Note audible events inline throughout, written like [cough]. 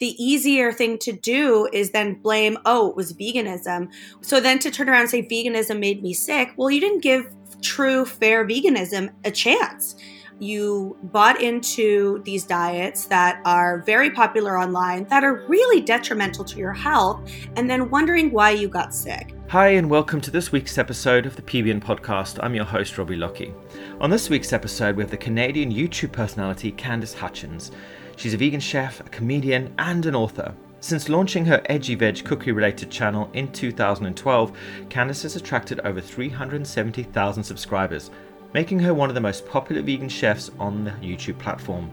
the easier thing to do is then blame, oh, it was veganism. So then to turn around and say veganism made me sick, well, you didn't give true, fair veganism a chance. You bought into these diets that are very popular online that are really detrimental to your health, and then wondering why you got sick. Hi, and welcome to this week's episode of the PBN podcast. I'm your host, Robbie Lockie. On this week's episode, we have the Canadian YouTube personality Candice Hutchings. She's a vegan chef, a comedian, and an author. Since launching her Edgy Veg cookery related channel in 2012, Candice has attracted over 370,000 subscribers, making her one of the most popular vegan chefs on the YouTube platform.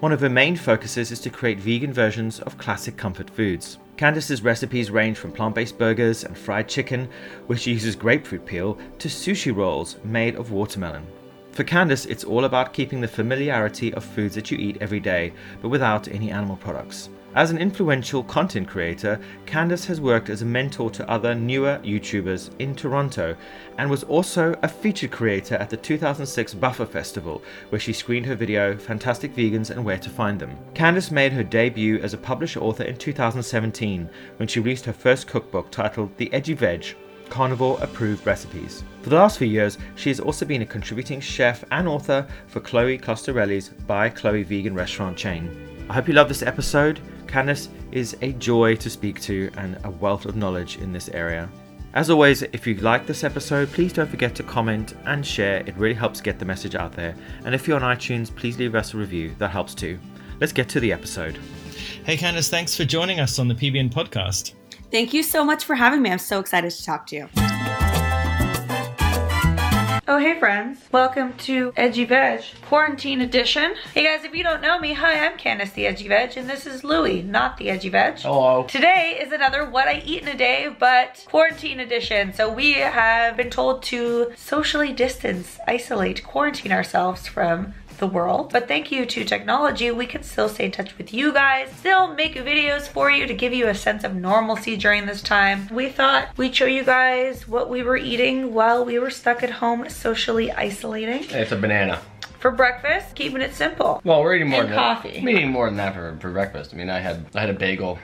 One of her main focuses is to create vegan versions of classic comfort foods. Candice's recipes range from plant based burgers and fried chicken, which uses grapefruit peel, to sushi rolls made of watermelon. For Candice, it's all about keeping the familiarity of foods that you eat every day, but without any animal products. As an influential content creator, Candice has worked as a mentor to other newer YouTubers in Toronto and was also a featured creator at the 2006 Buffer Festival, where she screened her video Fantastic Vegans and Where to Find Them. Candice made her debut as a published author in 2017 when she released her first cookbook titled The Edgy Veg carnivore approved recipes. For the last few years, she has also been a contributing chef and author for Chloe Coscarelli's By Chloe vegan restaurant chain. I hope you love this episode. Candice is a joy to speak to and a wealth of knowledge in this area. As always, if you like this episode, please don't forget to comment and share. It really helps get the message out there. And if you're on iTunes, please leave us a review. That helps too. Let's get to the episode. Hey, Candice, thanks for joining us on the PBN podcast. Thank you so much for having me. I'm so excited to talk to you. Oh, hey friends. Welcome to Edgy Veg Quarantine Edition. Hey guys, if you don't know me, hi, I'm Candice the Edgy Veg, and this is Louie, not the Edgy Veg. Hello. Today is another What I Eat in a Day, but Quarantine Edition. So we have been told to socially distance, isolate, quarantine ourselves from the world. But thank you to technology, we can still stay in touch with you guys, still make videos for you to give you a sense of normalcy during this time. We thought we'd show you guys what we were eating while we were stuck at home socially isolating. It's a banana. For breakfast, keeping it simple. Well, we're eating more and than coffee. That. I'm eating more than that for, for breakfast. I mean, I had I had a bagel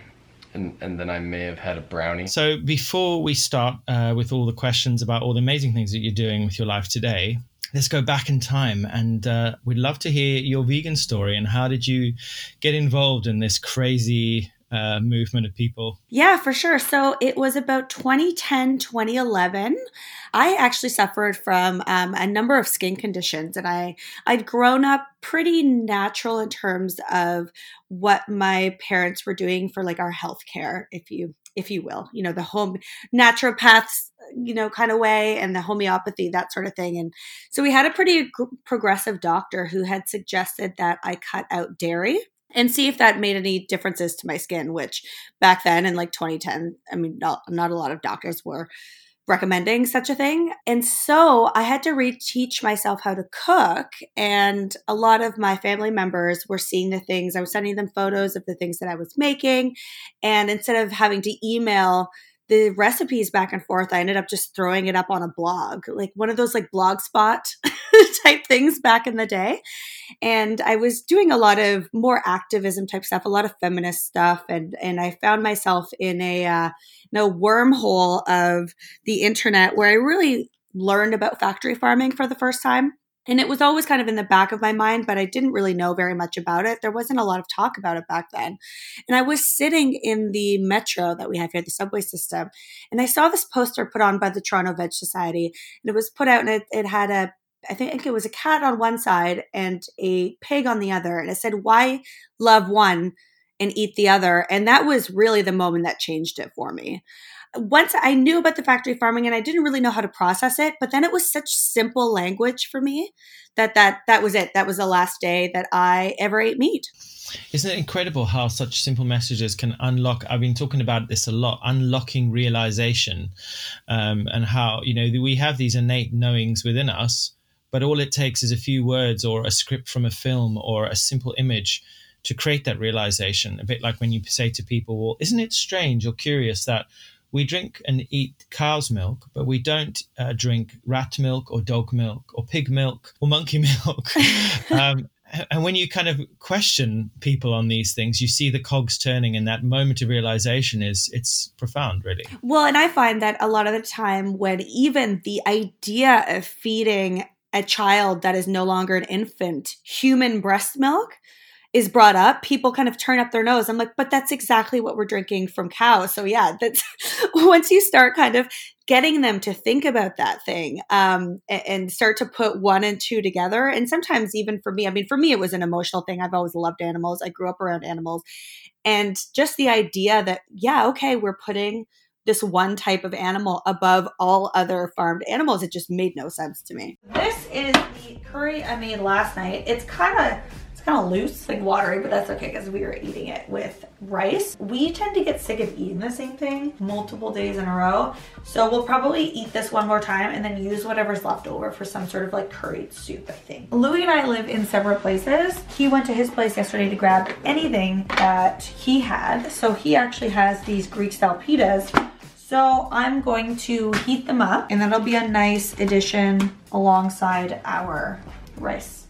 and, and then I may have had a brownie. So before we start uh, with all the questions about all the amazing things that you're doing with your life today, let's go back in time and uh, we'd love to hear your vegan story and how did you get involved in this crazy uh, movement of people? Yeah, for sure. So it was about 2010, 2011. I actually suffered from um, a number of skin conditions, and I I'd grown up pretty natural in terms of what my parents were doing for like our health care, if you if you will, you know, the home naturopaths you know, kind of way and the homeopathy, that sort of thing. And so we had a pretty progressive doctor who had suggested that I cut out dairy and see if that made any differences to my skin, which back then in like 2010, I mean, not, not a lot of doctors were recommending such a thing. And so I had to reteach myself how to cook. And a lot of my family members were seeing the things, I was sending them photos of the things that I was making. And instead of having to email, the recipes back and forth, I ended up just throwing it up on a blog, like one of those like blog spot [laughs] type things back in the day. And I was doing a lot of more activism type stuff, a lot of feminist stuff. And, and I found myself in a, uh, in a wormhole of the internet where I really learned about factory farming for the first time and it was always kind of in the back of my mind, but I didn't really know very much about it. There wasn't a lot of talk about it back then. And I was sitting in the metro that we have here, the subway system, and I saw this poster put on by the Toronto Veg Society. And it was put out and it, it had a I think it was a cat on one side and a pig on the other. And it said, Why love one and eat the other? And that was really the moment that changed it for me once I knew about the factory farming and I didn't really know how to process it, but then it was such simple language for me that that that was it. That was the last day that I ever ate meat. Isn't it incredible how such simple messages can unlock? I've been talking about this a lot, unlocking realization, um, and how you know we have these innate knowings within us, but all it takes is a few words or a script from a film or a simple image to create that realization. A bit like when you say to people, "Well, isn't it strange or curious that?" We drink and eat cow's milk, but we don't uh, drink rat milk or dog milk or pig milk or monkey [laughs] milk. [laughs] um, and when you kind of question people on these things you see the cogs turning and that moment of realization is it's profound really well and i find that a lot of the time when even the idea of feeding a child that is no longer an infant human breast milk is brought up, people kind of turn up their nose. I'm like, but that's exactly what we're drinking from cows. So yeah, that's [laughs] once you start kind of getting them to think about that thing um, and, and start to put one and two together. And sometimes even for me, I mean, for me, it was an emotional thing. I've always loved animals. I grew up around animals, and just the idea that yeah, okay, we're putting this one type of animal above all other farmed animals. It just made no sense to me. This is the curry I made last night. It's kind of kind of loose, like watery, but that's okay because we were eating it with rice. We tend to get sick of eating the same thing multiple days in a row. So we'll probably eat this one more time and then use whatever's left over for some sort of like curried soup, I think. Louis and I live in separate places. He went to his place yesterday to grab anything that he had. So he actually has these Greek style pitas so I'm going to heat them up and that'll be a nice addition alongside our rice.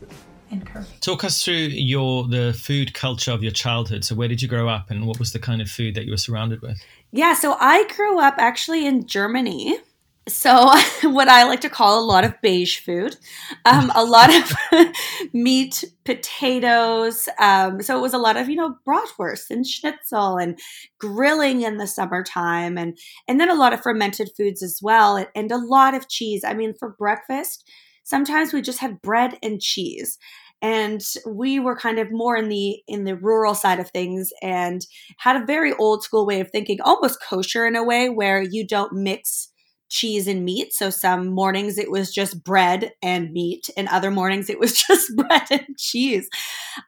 Talk us through your the food culture of your childhood. So where did you grow up and what was the kind of food that you were surrounded with? Yeah, so I grew up actually in Germany. So [laughs] what I like to call a lot of beige food, um, a lot of [laughs] meat, potatoes. Um, so it was a lot of you know bratwurst and schnitzel and grilling in the summertime, and and then a lot of fermented foods as well, and, and a lot of cheese. I mean, for breakfast, sometimes we just had bread and cheese and we were kind of more in the in the rural side of things and had a very old school way of thinking almost kosher in a way where you don't mix cheese and meat. So some mornings it was just bread and meat and other mornings it was [laughs] just bread and cheese.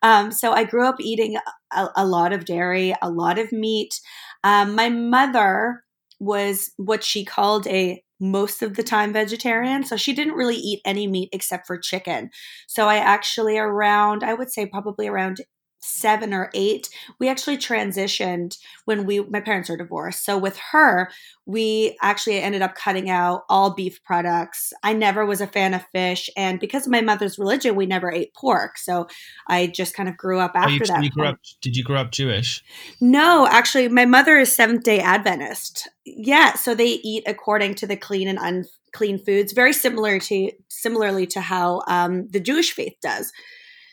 Um, so i grew up eating a, a, lot of dairy a lot of meat. Um, my mother was what she called a most of the time vegetarian. So she didn't really eat any meat except for chicken. So I actually around, I would say probably around seven or eight we actually transitioned when we my parents are divorced. So with her we actually ended up cutting out all beef products. I never was a fan of fish and because of my mother's religion we never ate pork. So i just kind of grew up after oh, you, that you grew up, did you grow up jewish? No actually my mother is seventh day adventist. Yeah so they eat according to the clean and unclean foods very similar to similarly to how um, the jewish faith does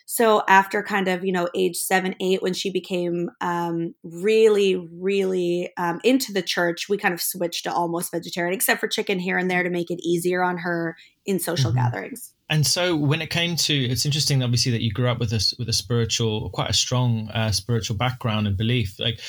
so after kind of, you know, age seven, eight, when she became um, really, really um, into the church, we kind of switched to almost vegetarian, except for chicken here and there to make it easier on her in social mm-hmm. gatherings. And so, when it came to, it's interesting, obviously, that you grew up with a with a spiritual, quite a strong uh, spiritual background and belief. Like,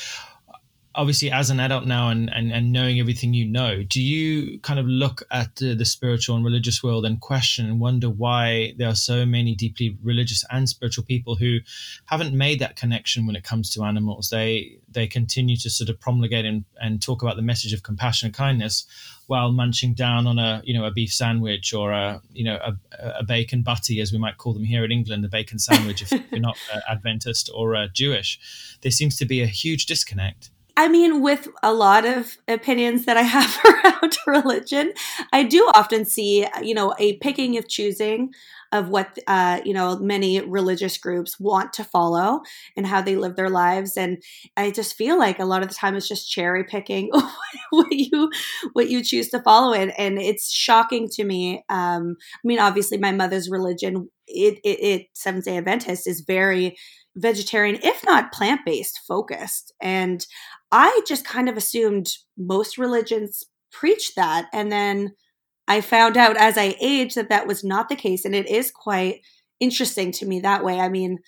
obviously as an adult now and, and, and knowing everything you know do you kind of look at the, the, spiritual and religious world and question and wonder why there are so many deeply religious and spiritual people who haven't made that connection when it comes to animals? They they continue to sort of promulgate and, and talk about the message of compassion and kindness while munching down on a you know a beef sandwich or a you know a, a bacon butty as we might call them here in England a bacon sandwich if you're not Adventist or Jewish. There seems to be a huge disconnect I mean, with a lot of opinions that I [laughs] have around [laughs] religion, I do often see, you know, a picking of choosing of what, uh, you know, many religious groups want to follow and how they live their lives. And I just feel like a lot of the time it's just cherry picking [laughs] what you what you choose to follow it, and it's shocking to me. Um, I mean, obviously, my mother's religion, it, it, it Seventh Day Adventist, is very vegetarian, if not plant based focused. And I just kind of assumed most religions preach that. And then I found out as I aged that that was not the case. And it is quite interesting to me that way. I mean,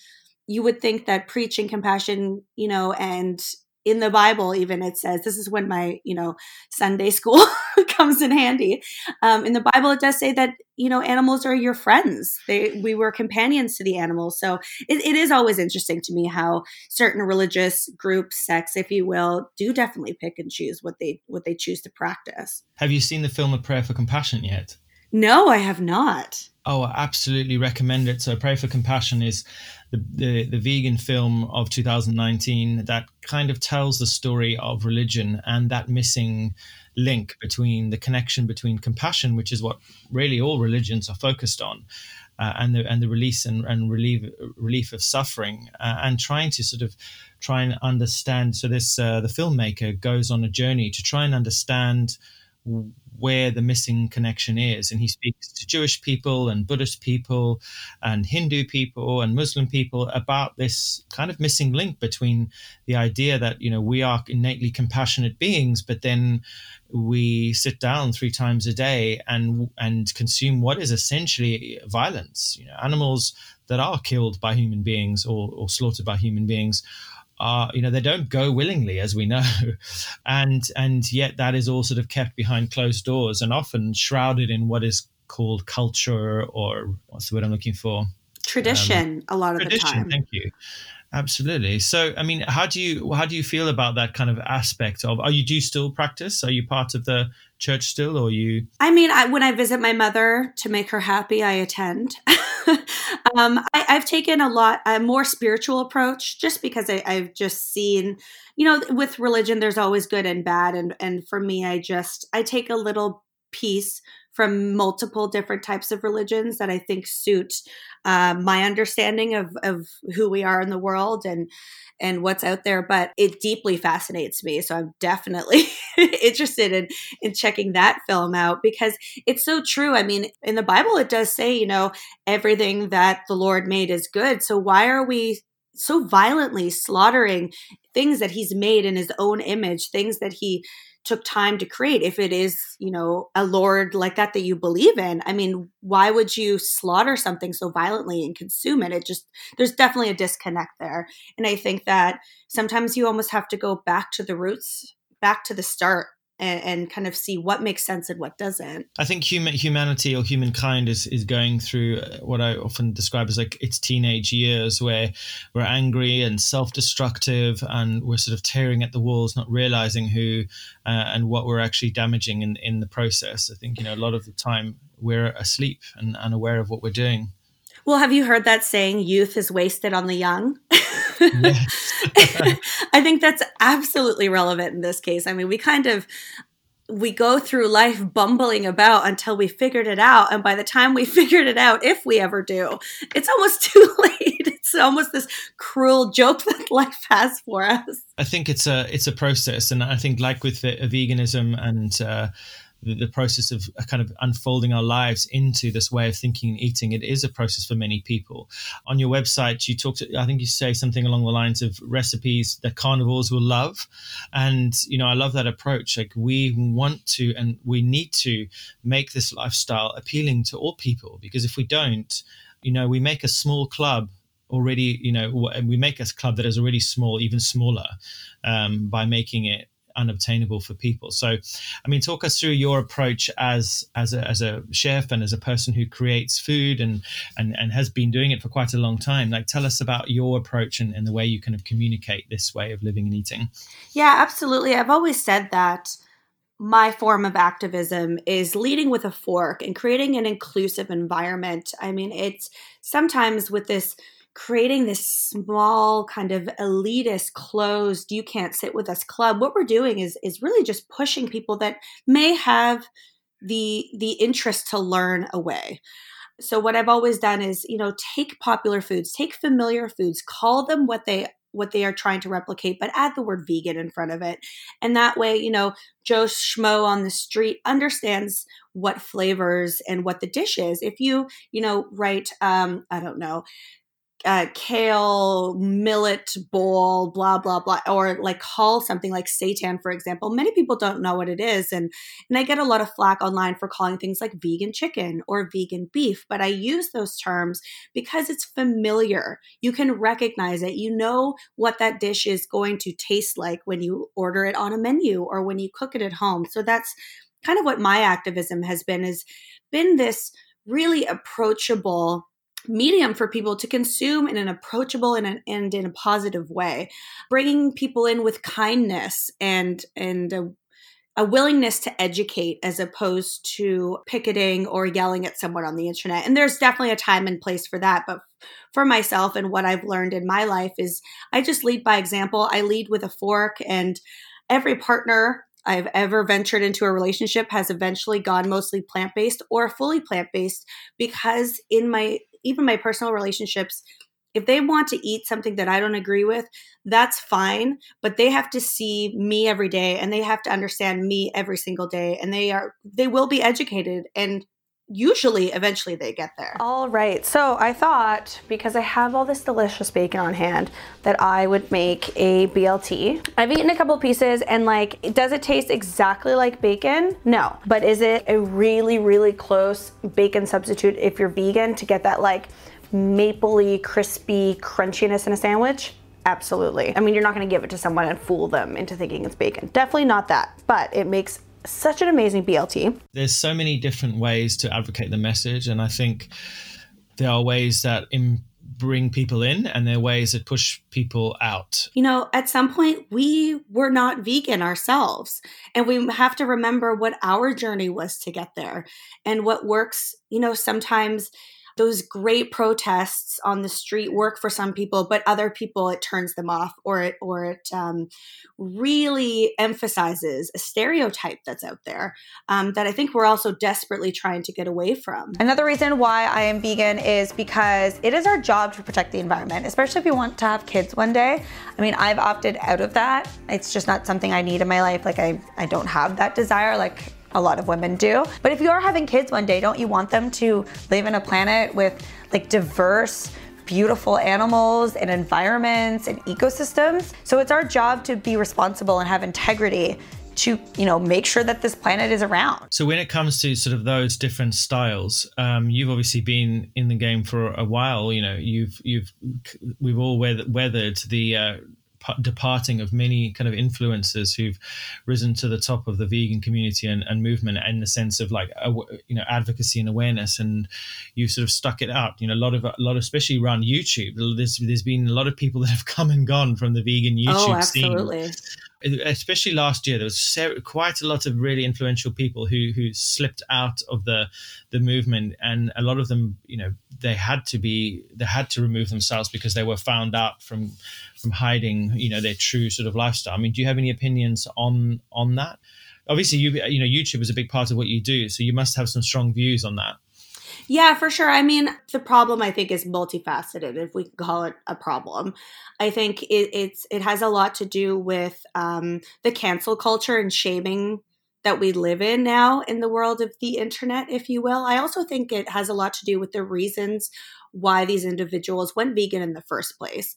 you would think that preaching compassion, you know, and in the Bible, even it says this is when my you know Sunday school [laughs] comes in handy. Um, in the Bible, it does say that you know animals are your friends. They we were companions to the animals. So it, it is always interesting to me how certain religious groups, sects, if you will, do definitely pick and choose what they what they choose to practice. Have you seen the film A Prayer for Compassion yet? No, I have not. Oh, I absolutely recommend it. So, Pray for Compassion is the, the, the vegan film of 2019 that kind of tells the story of religion and that missing link between the connection between compassion, which is what really all religions are focused on, uh, and the and the release and, and relief relief of suffering, uh, and trying to sort of try and understand. So this uh, the filmmaker goes on a journey to try and understand where the missing connection is. And he speaks to Jewish people and Buddhist people and Hindu people and Muslim people about this kind of missing link between the idea that, you know, we are innately compassionate beings, but then we sit down three times a day and and consume what is essentially violence. You know, animals that are killed by human beings or, or slaughtered by human beings are you know they don't go willingly as we know. [laughs] And and yet that is all sort of kept behind closed doors and often shrouded in what is called culture or what's the word i'm looking for? Tradition um, a lot of tradition, the time. thank you absolutely. So i mean how do you how do you feel about that kind of aspect of are you do you still practice? Are you part of the church still or you? I mean I, when i visit my mother to make her happy i attend. [laughs] Um, I, have taken a lot a more spiritual approach just because I, i've just seen you know with religion there's always good and bad. And and for me i just i take a little piece from multiple different types of religions that I think suit uh, my understanding of, of who we are in the world and and what's out there. But it deeply fascinates me, so I'm definitely [laughs] interested in in checking that film out because it's so true. I mean, in the Bible, it does say, you know, everything that the Lord made is good. So why are we so violently slaughtering things that He's made in His own image, things that He took time to create if it is you know a lord like that that you believe in i mean why would you slaughter something so violently and consume it? It just there's definitely a disconnect there. And i think that sometimes you almost have to go back to the roots back to the start and, and, kind of see what makes sense and what doesn't. I think human humanity or humankind is is going through uh, what I often describe as like its teenage years, where we're angry and self destructive, and we're sort of tearing at the walls, not realizing who uh, and what we're actually damaging in in the process. I think you know a lot of the time we're asleep and unaware of what we're doing. Well, have you heard that saying, youth is wasted on the young? [laughs] I think that's absolutely relevant in this case. I mean, we kind of we go through life bumbling about until we figured it out. And by the time we [laughs] figured it out if we ever do it's almost [laughs] too late. It's almost this cruel joke that life has for us. I think it's a it's a process. And i think like with veganism and uh, the, the process of uh, kind of unfolding our lives into this way of thinking and eating. It is a process for many people. On your website, you talked. I think you say something along the lines of recipes that carnivores will love, and you know I love that approach. Like we want to and we need to make this lifestyle appealing to all people because if we don't, you know, we make a small club already you know we make a club that is already small even smaller um, by making it unobtainable for people. So, I mean, talk us through your approach as as a, as a chef and as a person who creates food and, and and has been doing it for quite a long time. Like, tell us about your approach and, and the way you kind of communicate this way of living and eating. Yeah, absolutely. I've always said that my form of activism is leading with a fork and creating an inclusive environment. I mean, it's sometimes with this creating this small kind of elitist closed you can't sit with us club what we're doing is is really just pushing people that may have the the interest to learn away so what i've always done is you know take popular foods take familiar foods call them what they what they are trying to replicate but add the word vegan in front of it. And that way you know joe schmo on the street understands what flavors and what the dish is. If you you know write um i don't know uh, kale millet bowl, blah blah blah, or like call something like seitan, for example. Many people don't know what it is, and and I get a lot of flack online for calling things like vegan chicken or vegan beef. But I use those terms because it's familiar. You can recognize it. You know what that dish is going to taste like when you order it on a menu or when you cook it at home. So that's kind of what my activism has been. Is been this really approachable medium for people to consume in an approachable and, an, and in a positive way. Bringing people in with kindness and and a, a willingness to educate as opposed to picketing or yelling at someone on the internet. And there's definitely a time and place for that but for myself and what i've learned in my life is i just lead by example. I lead with a fork and every partner I've ever ventured into a relationship has eventually gone mostly plant based or fully plant based because in my even my personal relationships, if they want to eat something that I don't agree with, that's fine, but they have to see me every day and they have to understand me every single day and they are they will be educated and usually eventually they get there. All right. So I thought because I have all this delicious bacon on hand that I would make a BLT. I've eaten a couple pieces and like does it taste exactly like bacon? No. But is it a really really close bacon substitute if you're vegan to get that like mapley crispy crunchiness in a sandwich? Absolutely. I mean, you're not going to give it to someone and fool them into thinking it's bacon. Definitely not that. But it makes such an amazing BLT. There's so many different ways to advocate the message, and I think there are ways that in, bring people in, and there are ways that push people out. You know, at some point, we were not vegan ourselves, and we have to remember what our journey was to get there and what works. You know, sometimes those great protests on the street work for some people, but other people it turns them off or it or it um, really emphasizes a stereotype that's out there um, that I think we're also desperately trying to get away from. Another reason why I am vegan is because it is our job to protect the environment, especially if you want to have kids one day. I mean, I've opted out of that. It's just not something I need in my life. Like I, I don't have that desire. Like a lot of women do. But if you are having kids one day, don't you want them to live in a planet with like diverse, beautiful animals and environments and ecosystems? So it's our job to be responsible and have integrity to you know make sure that this planet is around so when it comes to sort of those different styles um, you've obviously been in the game for a while you know you've you've we've all weathered the uh, departing of many kind of influencers who've risen to the top of the vegan community and, and movement in the sense of like you know advocacy and awareness and you've sort of stuck it out you know a lot of a lot of especially around youtube there's, there's been a lot of people [laughs] that have come and gone from the vegan oh, youtube oh, absolutely. scene especially last year, there was quite a lot of really influential people who who slipped out of the the movement, and a lot of them, you know, they had to be they had to remove themselves because they were found out from from hiding, you know, their true sort of lifestyle. I mean, do you have any opinions on on that? Obviously, you you know, YouTube is a big part of what you do, so you must have some strong views on that. Yeah, for sure. I mean, the problem I think is multifaceted, if we can call it a problem. I think it, it's it has a lot to do with um, the cancel culture and shaming that we live in now in the world of the internet, if you will. I also think it has a lot to do with the reasons why these individuals went vegan in the first place.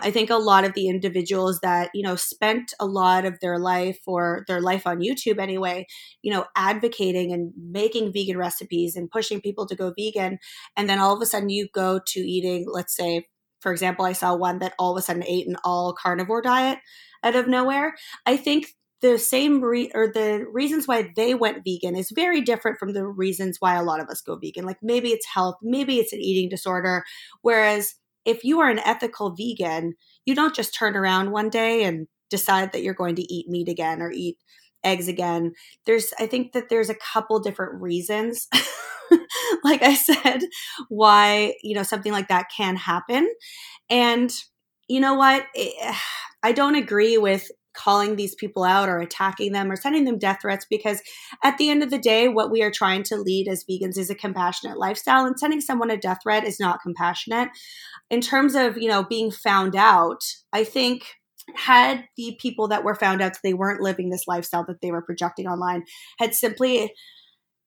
I think a lot of the individuals that, you know, spent a lot of their life or their life on YouTube anyway, you know, advocating and making vegan recipes and pushing people to go vegan. And then all of a sudden you go to eating, let's say, for example, I saw one that all of a sudden ate an all carnivore diet out of nowhere. I think the same re- or the reasons why they went vegan is very different from the reasons why a lot of us go vegan. Like maybe it's health, maybe it's an eating disorder. Whereas if you are an ethical vegan, you don't just turn around one day and decide that you're going to eat meat again or eat eggs again. There's, I think that there's a couple different reasons, [laughs] like I said, why, you know, something like that can happen. And you know what? I don't agree with calling these people out or attacking them or sending them death threats because at the end of the day what we are trying to lead as vegans is a compassionate lifestyle and sending someone a death threat is not compassionate. In terms of you know being found out i think had the people that were found out that they weren't living this lifestyle that they were projecting online had simply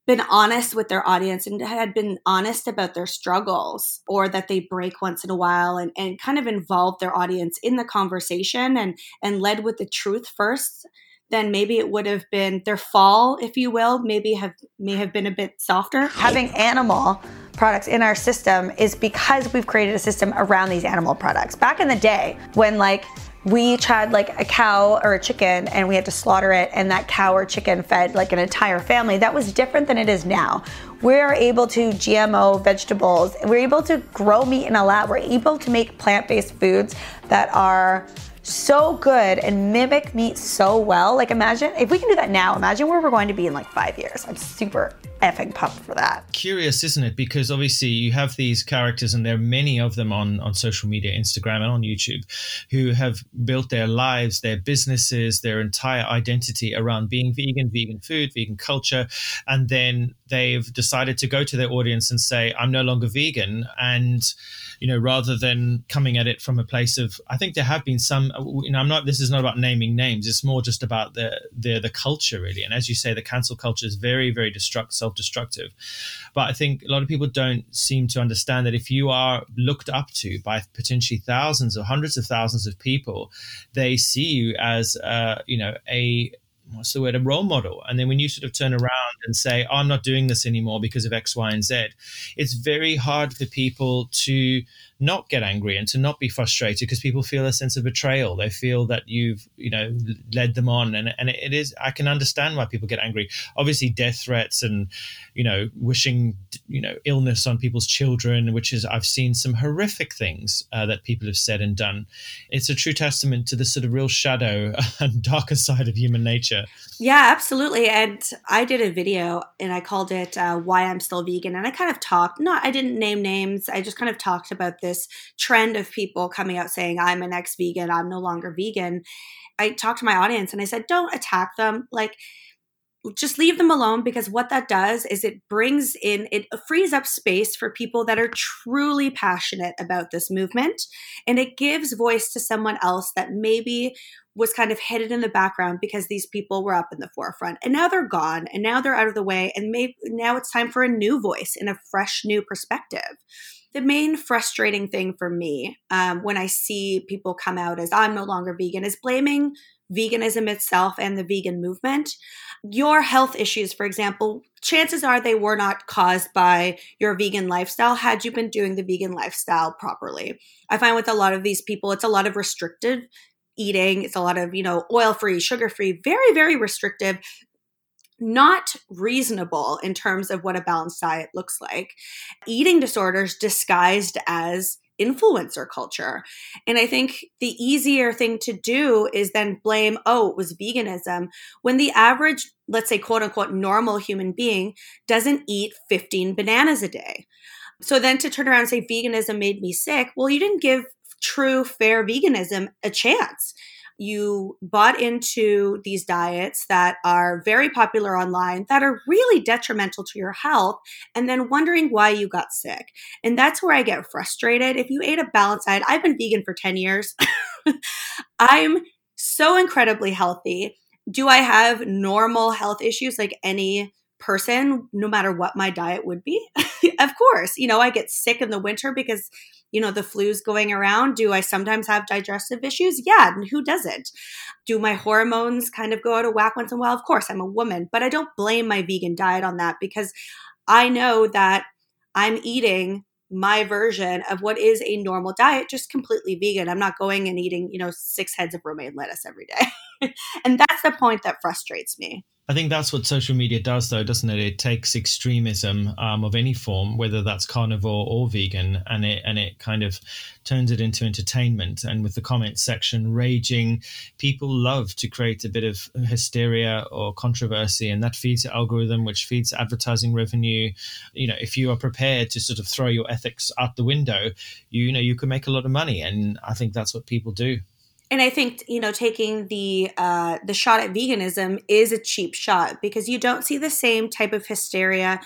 been honest with their audience and had been honest about their struggles or that they break once in a while and, and kind of involved their audience in the conversation and and led with the truth first then maybe it would have been their fall if you will maybe have may have been a bit softer. Having animal products in our system is because we've created a system around these animal products. Back in the day when like we each had like a cow or a chicken and we had to slaughter it and that cow or chicken fed like an entire family. That was different than it is now. We're able to gmo vegetables we're able to grow meat in a lab. We're able to make plant-based foods that are so good and mimic meat so well. Like imagine if we can do that now imagine where we're going to be in like five years. I'm super effing pumped for that. Curious, isn't it? Because obviously you have these characters, and there are many of them on, on social media, Instagram and on YouTube, who have built their lives, their businesses, their entire identity around being vegan, vegan food, vegan culture. And then they've decided to go to their audience and say, I'm no longer vegan. And, you know, rather than coming at it from a place of, I think there have been some, you know, I'm not, this is not about naming names. It's more just about the, the, the culture really. And as you say, the cancel culture is very, very destruct, self-destructive. But I think a lot of people don't seem to understand that if you are looked up to by potentially thousands or hundreds of thousands of people, they see you as, uh, you know, a, what's the word, a role model. And then when you sort of turn around and say, oh, I'm not doing this anymore because of X, Y, and Z, it's very hard for people to not get angry and to not be frustrated because people feel a sense of betrayal. They feel that you've, you know, led them on. And, and it is, I can understand why people get angry. Obviously, death threats and, you know, wishing, you know, illness on people's children, which is, I've seen some horrific things uh, that people have said and done. It's a true testament to the sort of real shadow [laughs] and darker side of human nature. Yeah, absolutely. And I did a video and I called it uh, Why I'm Still Vegan. And I kind of talked, not, I didn't name names. I just kind of talked about this trend of people coming out saying, I'm an ex vegan, I'm no longer vegan. I talked to my audience and I said, don't attack them. Like, just leave them alone because what that does is it brings in it frees up space for people that are truly passionate about this movement and it gives voice to someone else that maybe was kind of hidden in the background because these people were up in the forefront and now they're gone and now they're out of the way and maybe now it's time for a new voice and a fresh new perspective the main frustrating thing for me um, when I see people come out as I'm no longer vegan is blaming veganism itself and the vegan movement. Your health issues, for example, chances are they were not caused by your vegan lifestyle had you been doing the vegan lifestyle properly. I find with a lot of these people, it's a lot of restrictive eating, it's a lot of, you know, oil free, sugar free, very, very restrictive not reasonable in terms of what a balanced diet looks like. Eating disorders disguised as influencer culture. And I think the easier thing to do is then blame, oh, it was veganism, when the average, let's say, quote unquote, normal human being doesn't eat 15 bananas a day. So then to turn around and say veganism made me sick, well, you didn't give true, fair veganism a chance you bought into these diets that are very popular online that are really detrimental to your health and then wondering why you got sick. And that's where I get frustrated. If you ate a balanced diet, I've been vegan for 10 years. [laughs] I'm so incredibly healthy. Do I have normal health issues like any person, no matter what my diet would be? [laughs] of course. You know, I get sick in the winter because you know, the flu's going around. Do I sometimes have digestive issues? Yeah, and who doesn't? Do my hormones kind of go out of whack once in a while? Of course, I'm a woman, but I don't blame my vegan diet on that because I know that I'm eating my version of what is a normal diet, just completely vegan. I'm not going and eating, you know, six heads of romaine lettuce every day. [laughs] and that's the point that frustrates me. I think that's what social media does, though, doesn't it? It takes extremism um, of any form, whether that's carnivore or vegan, and it and it kind of turns it into entertainment. And with the comments section raging, people love to create a bit of hysteria or controversy, and that feeds the algorithm, which feeds advertising revenue. You know, if you are prepared to sort of throw your ethics out the window, you, you know you can make a lot of money, and I think that's what people do and I think you know taking the uh, the shot at veganism is a cheap shot because you don't see the same type of hysteria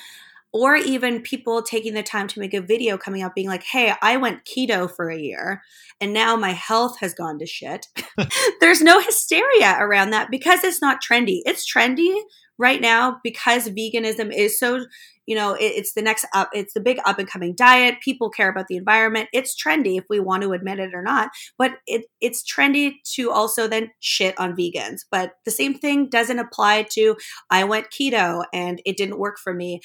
or even people taking the time to make a video coming out being like, hey, I went keto for a year and now my health has gone to shit. [laughs] There's no hysteria around that because it's not trendy. It's trendy right now because veganism is so you know it, it's the next up it's the big up and coming diet. People care about the environment. It's trendy if we want to admit it or not but it, it's trendy to also then shit on vegans. But the same thing doesn't apply to i went keto and it didn't work for me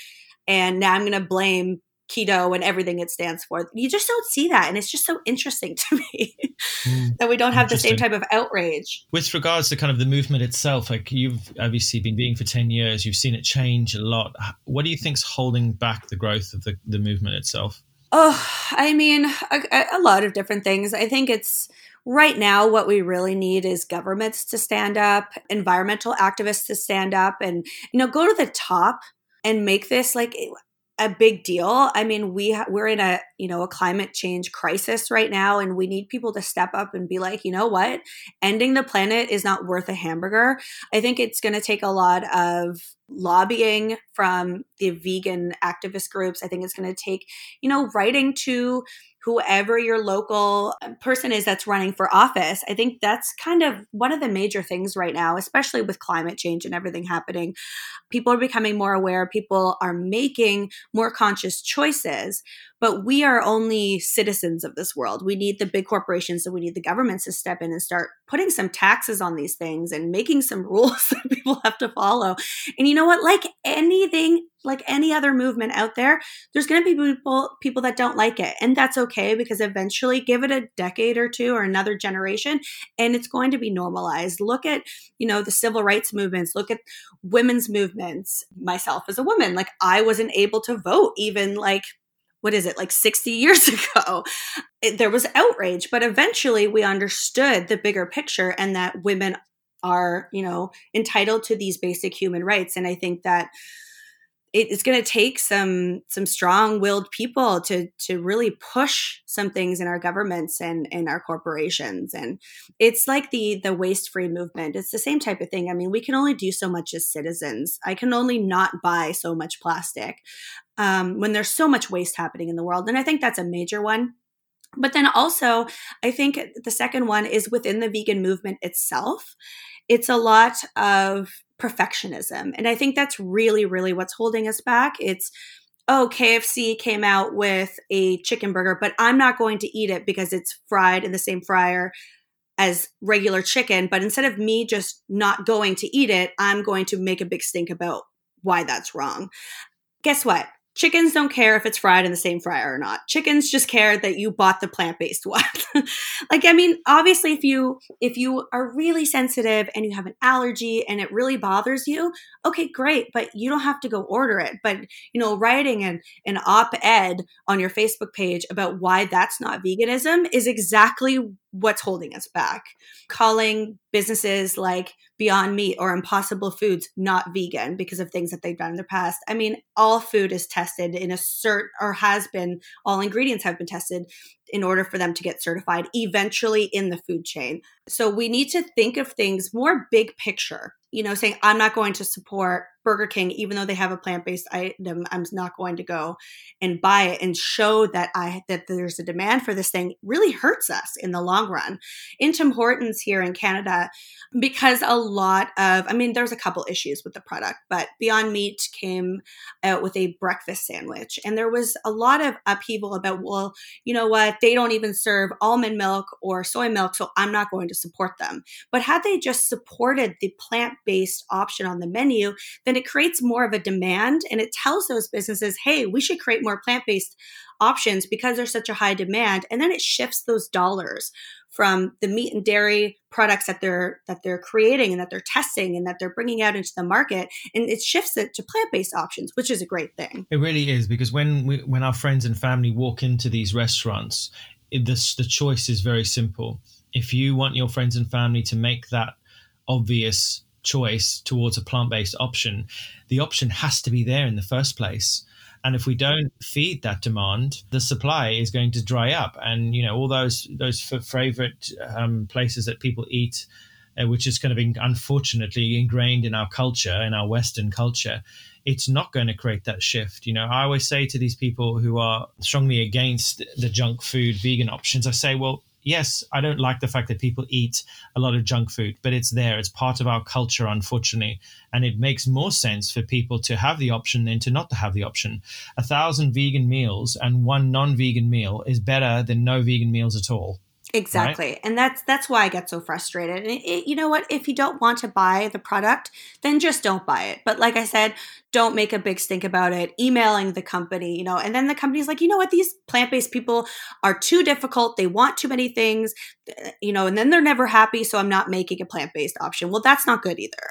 and now i'm going to blame keto and everything it stands for. You just don't see that. And it's just so interesting [laughs] to me mm, that we don't have the same type of outrage. With regards to kind of the movement itself, like you've obviously been being for 10 years, you've seen it change a lot. What do you think's holding back the growth of the, the movement itself? Oh, I mean, a, a lot of different things. I think it's right now what we really need is governments to stand up, environmental activists to stand up and, you know, go to the top and make this like a big deal. I mean, we ha- we're in a you know a climate change crisis right now, and we need people to step up and be like, you know what, ending the planet is not worth a hamburger. I think it's going to take a lot of lobbying from the vegan activist groups. I think it's going to take you know writing to whoever your local um, person is that's running for office. I think that's kind of one of the major things right now, especially with climate change and everything happening. People are becoming more aware, people are making more conscious choices, but we are only citizens of this world. We need the big corporations and we need the governments to step in and start putting some taxes on these things and making some [laughs] rules that people have to follow. And you know what? Like anything like any other movement out there, there's going to be people people that don't like it, and that's okay because eventually, give it a decade or two or another generation, and it's going to be normalized. Look at you know the civil rights movements. Look at women's movements. Myself as a woman, like I wasn't able to vote even like what is it like 60 years [laughs] ago it, there was outrage but eventually we understood the bigger picture and that women are you know entitled to these basic human rights. And i think that it's going to take some some strong-willed people to to really push some things in our governments and in our corporations. And it's like the the waste-free movement. It's the same type of thing. I mean we can only do so much as citizens. I can only not buy so much plastic um, when there's so much waste happening in the world and i think that's a major one but then also i think the second one is within the vegan movement itself it's a lot of perfectionism. And I think that's really, really what's holding us back. It's, oh, KFC came out with a chicken burger, but I'm not going to eat it because it's fried in the same fryer as regular chicken. But instead of me just not going to eat it, I'm going to make a big stink about why that's wrong. Guess what? Chickens don't care if it's fried in the same fryer or not. Chickens just care that you bought the plant-based [laughs] one. like I mean, obviously if you if you are really sensitive and you have an allergy and it really bothers you, okay, great, but you don't have to go order it. But, you know, writing an an op-ed on your Facebook page about why that's not veganism is exactly what's holding us back. Calling businesses like Beyond Meat or Impossible Foods not vegan because of things that they've done in the past. I mean, all food is tested in a cert or has been, all ingredients have been tested in order for them to get certified eventually in the food chain. So we need to think of things more big picture, you know, saying, I'm not going to support Burger King, even though they have a plant based item, I'm not going to go and buy it and show that I that there's a demand for this thing really hurts us in the long run. In Tim Hortons here in Canada, because a lot of I mean, there's a couple issues with the product, but Beyond Meat came out with a breakfast sandwich, and there was a lot of upheaval about, well, you know what, they don't even serve almond milk or soy milk, so I'm not going to support them. But had they just supported the plant based option on the menu, then it creates more of a demand and it tells those businesses, hey, we should create more plant based options because there's such a high demand. And then it shifts those dollars from the meat and dairy products that they're that they're creating and that they're testing and that they're bringing out into the market and it shifts it to plant-based options which is a great thing it really is because when we, when our friends and family walk into these restaurants it, this, the choice is very simple if you want your friends and family to make that obvious choice towards a plant based option, the option has to be there in the first place. And if we don't feed that demand, the supply is going to dry up. And you know all those those favorite um, places that people eat, uh, which is kind of in, unfortunately ingrained in our culture, in our Western culture, it's not going to create that shift. You know, I always say to these people who are strongly against the junk food vegan options, I say, well, yes, I don't like the fact that people eat a lot of junk food, but it's there. It's part of our culture, unfortunately. And it makes more sense for people to have the option than to not to have the option. A thousand vegan meals and one non vegan meal is better than no vegan meals at all. Exactly. Right? And that's that's why I get so frustrated. And it, it, you know what, if you don't want to buy the product, then just don't buy it. But like I said, don't make a big stink about it. Emailing the company, you know, and then the company's like, "You know what, these plant-based people are too difficult. They want too many things." Uh, you know, and then they're never happy, so I'm not making a plant-based option. Well, that's not good either.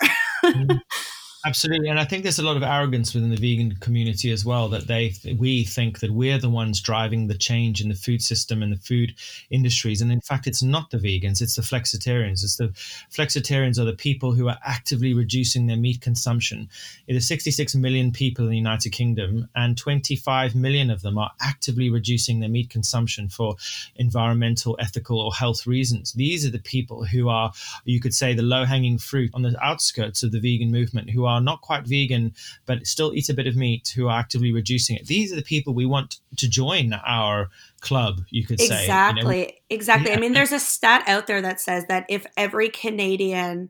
Mm. [laughs] Absolutely, and I think there's a lot of arrogance within the vegan community as well that they we think that we're the ones driving the change in the food system and the food industries, and in fact, it's not the vegans, it's the flexitarians. It's the flexitarians are the people who are actively reducing their meat consumption. It is 66 million people in the United Kingdom, and 25 million of them are actively reducing their meat consumption for environmental, ethical, or health reasons. These are the people who are, you could say, the low hanging fruit on the outskirts of the vegan movement, who are are not quite vegan but still eat a bit of meat who are actively reducing it. These are the people we want to join our club, you could say. Exactly. You know? Exactly. Yeah. I mean, there's a stat out there that says that if every Canadian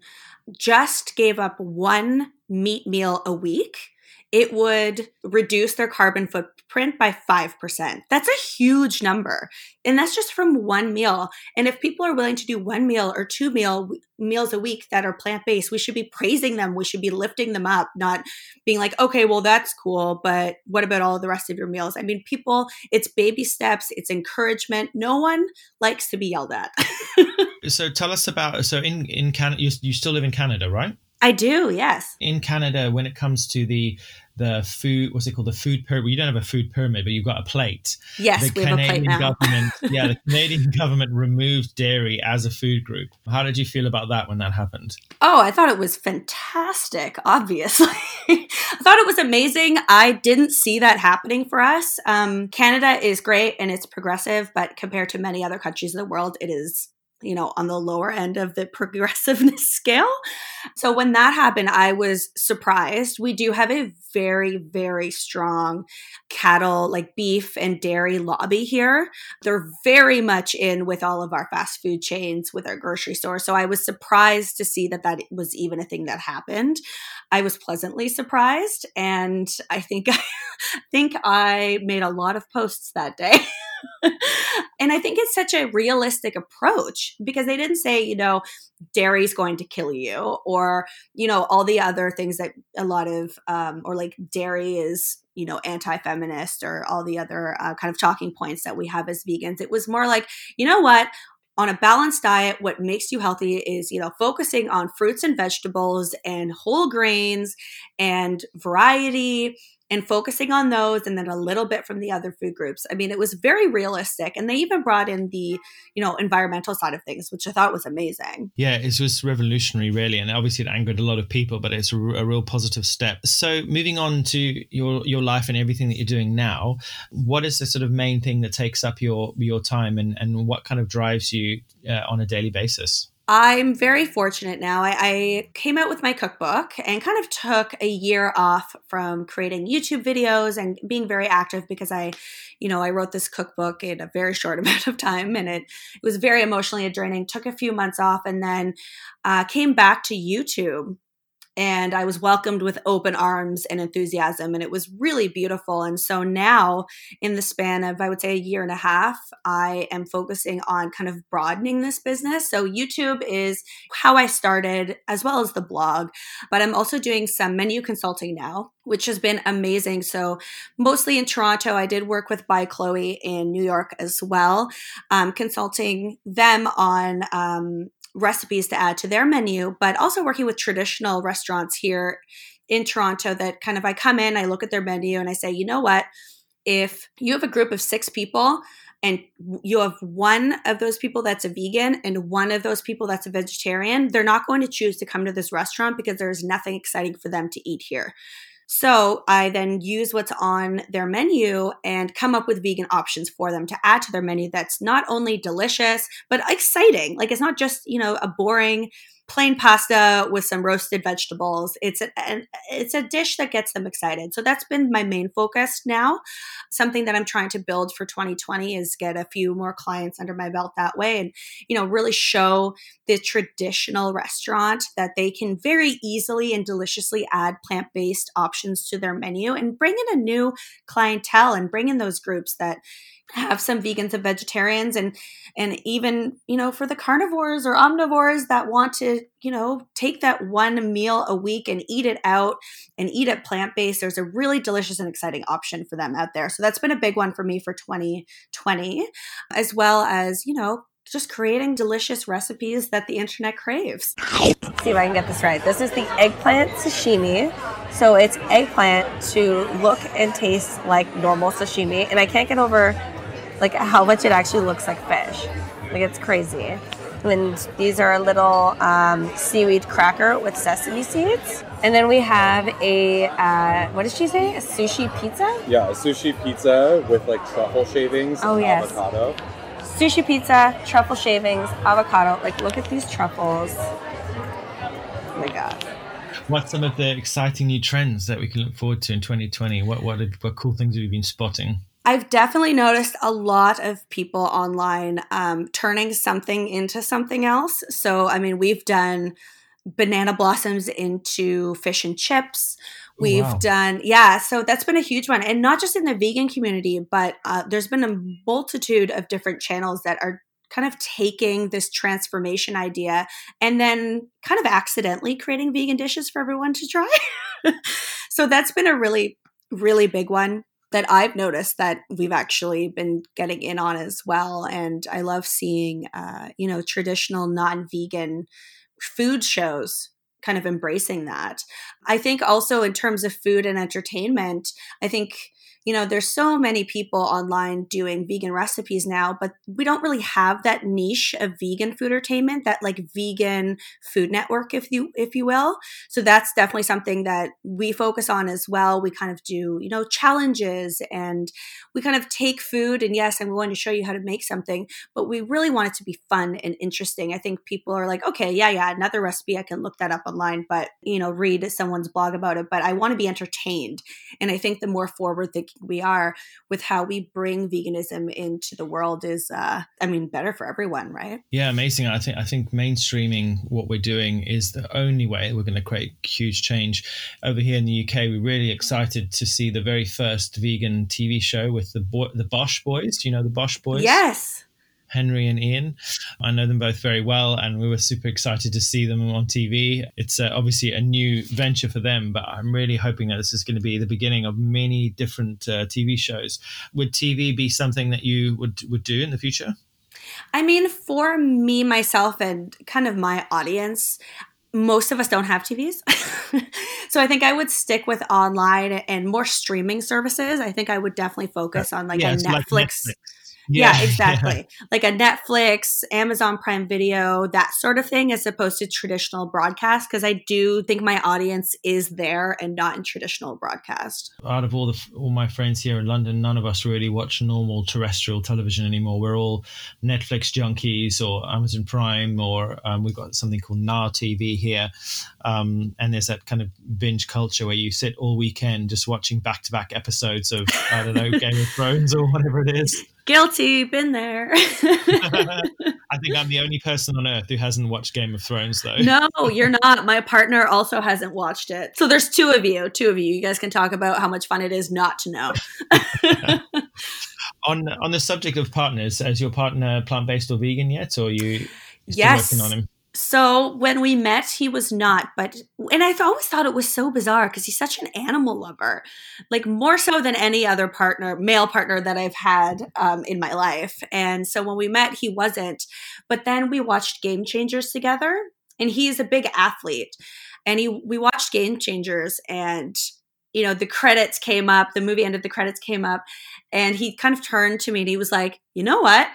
just gave up one meat meal a week, it would reduce their carbon footprint by 5%. That's a huge number. And that's just from one meal. And if people are willing to do one meal or two meal meals a week that are plant-based, we should be praising them. We should be lifting them up, not being like, "Okay, well that's cool, but what about all the rest of your meals?" I mean, people, it's baby steps, it's encouragement. No one likes to be yelled at. [laughs] so tell us about so in in Canada you, you still live in Canada, right? I do, yes. In Canada, when it comes to the the food what's it called? The food pyramid well, you don't have a food pyramid but you've got a plate. Yes the we Canadian have a plate now. [laughs] government yeah the Canadian government removed dairy as a food group. How did you feel about that when that happened? Oh I thought it was fantastic obviously. [laughs] I thought it was amazing. I didn't see that happening for us. Um, Canada is great and it's progressive but compared to many other countries in the world it is you know, on the lower end of the [laughs] progressiveness scale. So when that happened, I was surprised. We do have a very, very strong cattle, like beef and dairy lobby here. They're very much in with all of our fast food chains, with our grocery store. So I was surprised to see that that was even a thing that happened. I was pleasantly surprised. And I think, [laughs] I think I made a lot of posts that day. [laughs] and I think it's such a realistic approach because they didn't say, you know, dairy is going to kill you or, you know, all the other things that a lot of, um, or like dairy is, you know, anti feminist or all the other uh, kind of talking points that we have as vegans. It was more like, you know what? on a balanced diet what makes you healthy is you know focusing on fruits and vegetables and whole grains and variety and focusing on those and then a little bit from the other food groups. I mean, it was very realistic. And they even brought in the, you know, environmental side of things, which I thought was amazing. Yeah, it was revolutionary, really. And obviously it angered a lot of people, but it's a, real positive step. So moving on to your, your life and everything that you're doing now, what is the sort of main thing that takes up your, your time and, and what kind of drives you uh, on a daily basis? I'm very fortunate now. I, I, came out with my cookbook and kind of took a year off from creating YouTube videos and being very active because I, you know, I wrote this cookbook in a very short [laughs] amount of time and it, it was very emotionally draining. Took a few months off and then uh, came back to YouTube and I was welcomed with open arms and enthusiasm, and it was really beautiful. And so now, in the span of, I would say, a year and a half, I am focusing on kind of broadening this business. So, YouTube is how I started, as well as the blog, but I'm also doing some menu consulting now. Which has been amazing. So, mostly in Toronto, I did work with By Chloe in New York as well, um, consulting them on um, recipes to add to their menu, but also working with traditional restaurants here in Toronto that kind of I come in, I look at their menu and I say, you know what? If you have a group of six people and you have one of those people that's a vegan and one of those people that's a vegetarian, they're not going to choose to come to this restaurant because there's nothing exciting for them to eat here. So I then use what's on their menu and come up with vegan options for them to add to their menu that's not only delicious, but exciting. Like it's not just, you know, a boring plain pasta with some roasted vegetables. It's a, it's a dish that gets them excited. So that's been my main focus now. Something that I'm trying to build for 2020 is get a few more clients under my belt that way and you know really show the traditional restaurant that they can very easily and deliciously add plant-based options to their menu and bring in a new clientele and bring in those groups that have some vegans and vegetarians and and even you know for the carnivores or omnivores that want to you know take that one meal a week and eat it out and eat it plant-based there's a really delicious and exciting option for them out there so that's been a big one for me for 2020 as well as you know just creating delicious recipes that the internet craves. Let's see if I can get this right. This is the eggplant sashimi. So it's eggplant to look and taste like normal sashimi. And I can't get over like how much it actually looks like fish. Like it's crazy. And these are a little um, seaweed cracker with sesame seeds. And then we have a, uh, what did she say? A sushi pizza? Yeah, a sushi pizza with like truffle shavings Oh, and yes. avocado. Sushi pizza, truffle shavings, avocado. Like, look at these truffles. Oh my god. What's some of the exciting new trends that we can look forward to in 2020? What what, what cool things have you been spotting? I've definitely noticed a lot of people online um, turning something into something else. So, I mean, we've done banana blossoms into fish and chips. We've wow. done, yeah, so that's been a huge one. And not just in the vegan community, but uh, there's been a multitude of different channels that are kind of taking this transformation idea and then kind of accidentally creating vegan dishes for everyone to try. [laughs] so that's been a really, really big one that I've noticed that we've actually been getting in on as well. And I love seeing, uh, you know, traditional non vegan food shows kind of embracing that. I think also in terms of food and entertainment, I think you know there's so many people online doing vegan recipes now but we don't really have that niche of vegan food entertainment that like vegan food network if you if you will. So that's definitely something that we focus on as well. We kind of do you know challenges and we kind of take food and yes i'm going to show you how to make something but we really want it to be fun and interesting. I think people are like okay yeah yeah another recipe i can look that up online but you know read someone's blog about it but i want to be entertained. And i think the more forward thinking we are with how we bring veganism into the world is uh i mean better for everyone right Yeah, amazing. I think I think mainstreaming what we're doing is the only way we're going to create huge change. Over here in the UK, we're really excited to see the very first vegan TV show with the Bo- the Bosh Boys. Do you know the Bosh Boys? yes Henry and Ian. I know them both very well, and we were super excited to see them on TV. It's uh, obviously a new venture for them, but I'm really hoping that this is going to be the beginning of many different uh, TV shows. Would TV be something that you would would do in the future? I mean, for me, myself, and kind of my audience, most of us don't have TVs. [laughs] so I think I would stick with online and more streaming services. I think I would definitely focus on like Yeah, a it's like Netflix. Netflix. [laughs] Yeah, exactly. Like a Netflix, Amazon Prime Video, that sort of thing, as opposed to traditional broadcast. Because I do think my audience is there and not in traditional broadcast. out of all the all my friends here in London, none of us really watch normal terrestrial television anymore. We're all Netflix junkies or Amazon Prime, or um, we've got something called Now TV here. Um, and there's that kind of binge culture where you sit all weekend just watching back to back episodes of I don't know [laughs] Game of Thrones or whatever it is. Guilty, been there. [laughs] I think I'm the only person on earth who hasn't watched Game of Thrones though. no, [laughs] you're not. My partner also hasn't watched it. So there's two of you. Two of you. You guys can talk about how much fun it is not to know. [laughs] On on the subject of partners, is your partner plant based or vegan yet, or are you still Yes. working on him? So when we met, he was not, but and I've always thought it was so bizarre because he's such an animal lover, like more so than any other partner, male partner that I've had um, in my life. And so when we met, he wasn't. But then we watched Game Changers together, and he's a big athlete, and he we watched Game Changers, and you know the credits came up, the movie ended, the credits came up, and he kind of turned to me and he was like, "You know what?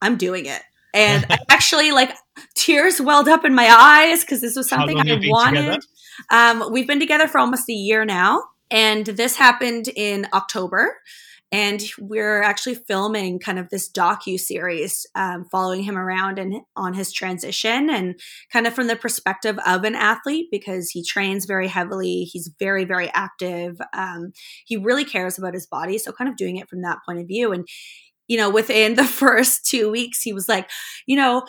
I'm doing it." And [laughs] I actually like tears welled up in my eyes because this was something I have you been wanted. Um, we've been together for almost a year now, and this happened in October. And we're actually filming kind of this docu series, um, following him around and on his transition, and kind of from the perspective of an athlete because he trains very heavily. He's very, very active. Um, he really cares about his body, so kind of doing it from that point of view. And you know, within the [laughs] first two weeks, he was like, you know,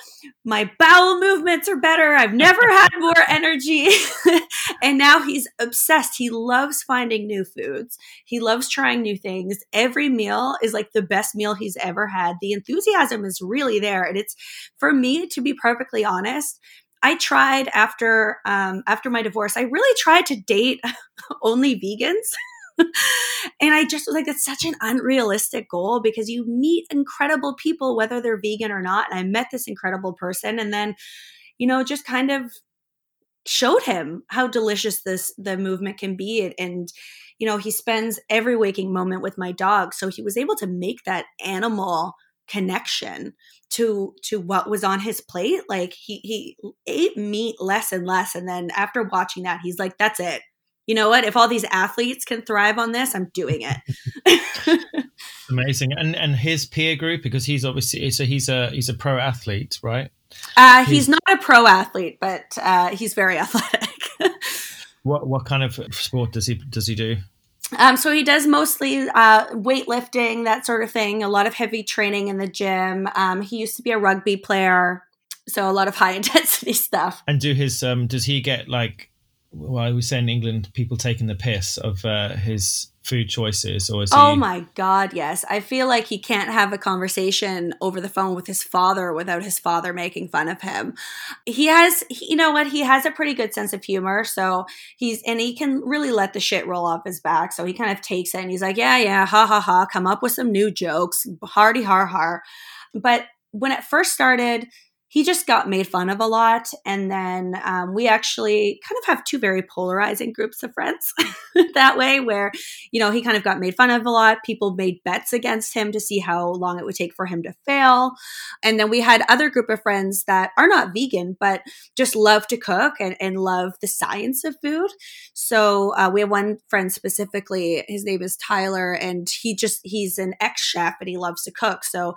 my bowel movements are better. I've never [laughs] had more energy. [laughs] and now he's obsessed. He loves finding new foods. He loves trying new things. Every meal is like the best meal he's ever had. The enthusiasm is really there. And it's for me, to be perfectly honest, I tried after um, after my divorce. I really tried to date only vegans [laughs] and I just was like, it's such an unrealistic goal because you meet incredible people, whether they're vegan or not. And I met this incredible person and then, you know, just kind of showed him how delicious this the movement can be. And you know he spends every waking moment with my dog. So he was able to make that animal connection to to what was on his plate. Like he he ate meat less and less. And then after watching that he's like that's it you know what? If all these athletes can thrive on this, I'm doing it. [laughs] Amazing. And and his peer group, because he's obviously so he's a he's a pro athlete, right? Uh, he's, he's not a pro athlete, but uh, he's very [laughs] athletic. what what kind of sport does he does he do? Um, so he does mostly uh, weightlifting, that sort of thing. A lot of heavy training in the gym. Um, he used to be a rugby player, so a lot of high [laughs] intensity stuff. And do his um, does he get like well, was saying in England, people taking the piss of uh, his food choices, or is oh he... my god, yes. I feel like he can't have a conversation over the phone with his father without his father making fun of him. He has, you know what? He has a pretty good sense of humor, so he's and he can really let the shit roll off his back. So he kind of takes it and he's like, yeah, yeah, ha ha ha, come up with some new jokes, hardy har har. But when it first started he just got made fun of a lot. And then um, we actually kind of have two very polarizing groups of friends [laughs] that way, where, you know, he kind of got made fun of a lot. People made bets against him to see how long it would take for him to fail. And then we had other group of friends that are not vegan, but just love to cook and, and love the science of food. So uh, we have one friend specifically, his name is Tyler, and he just, he's an ex chef and he loves to cook. So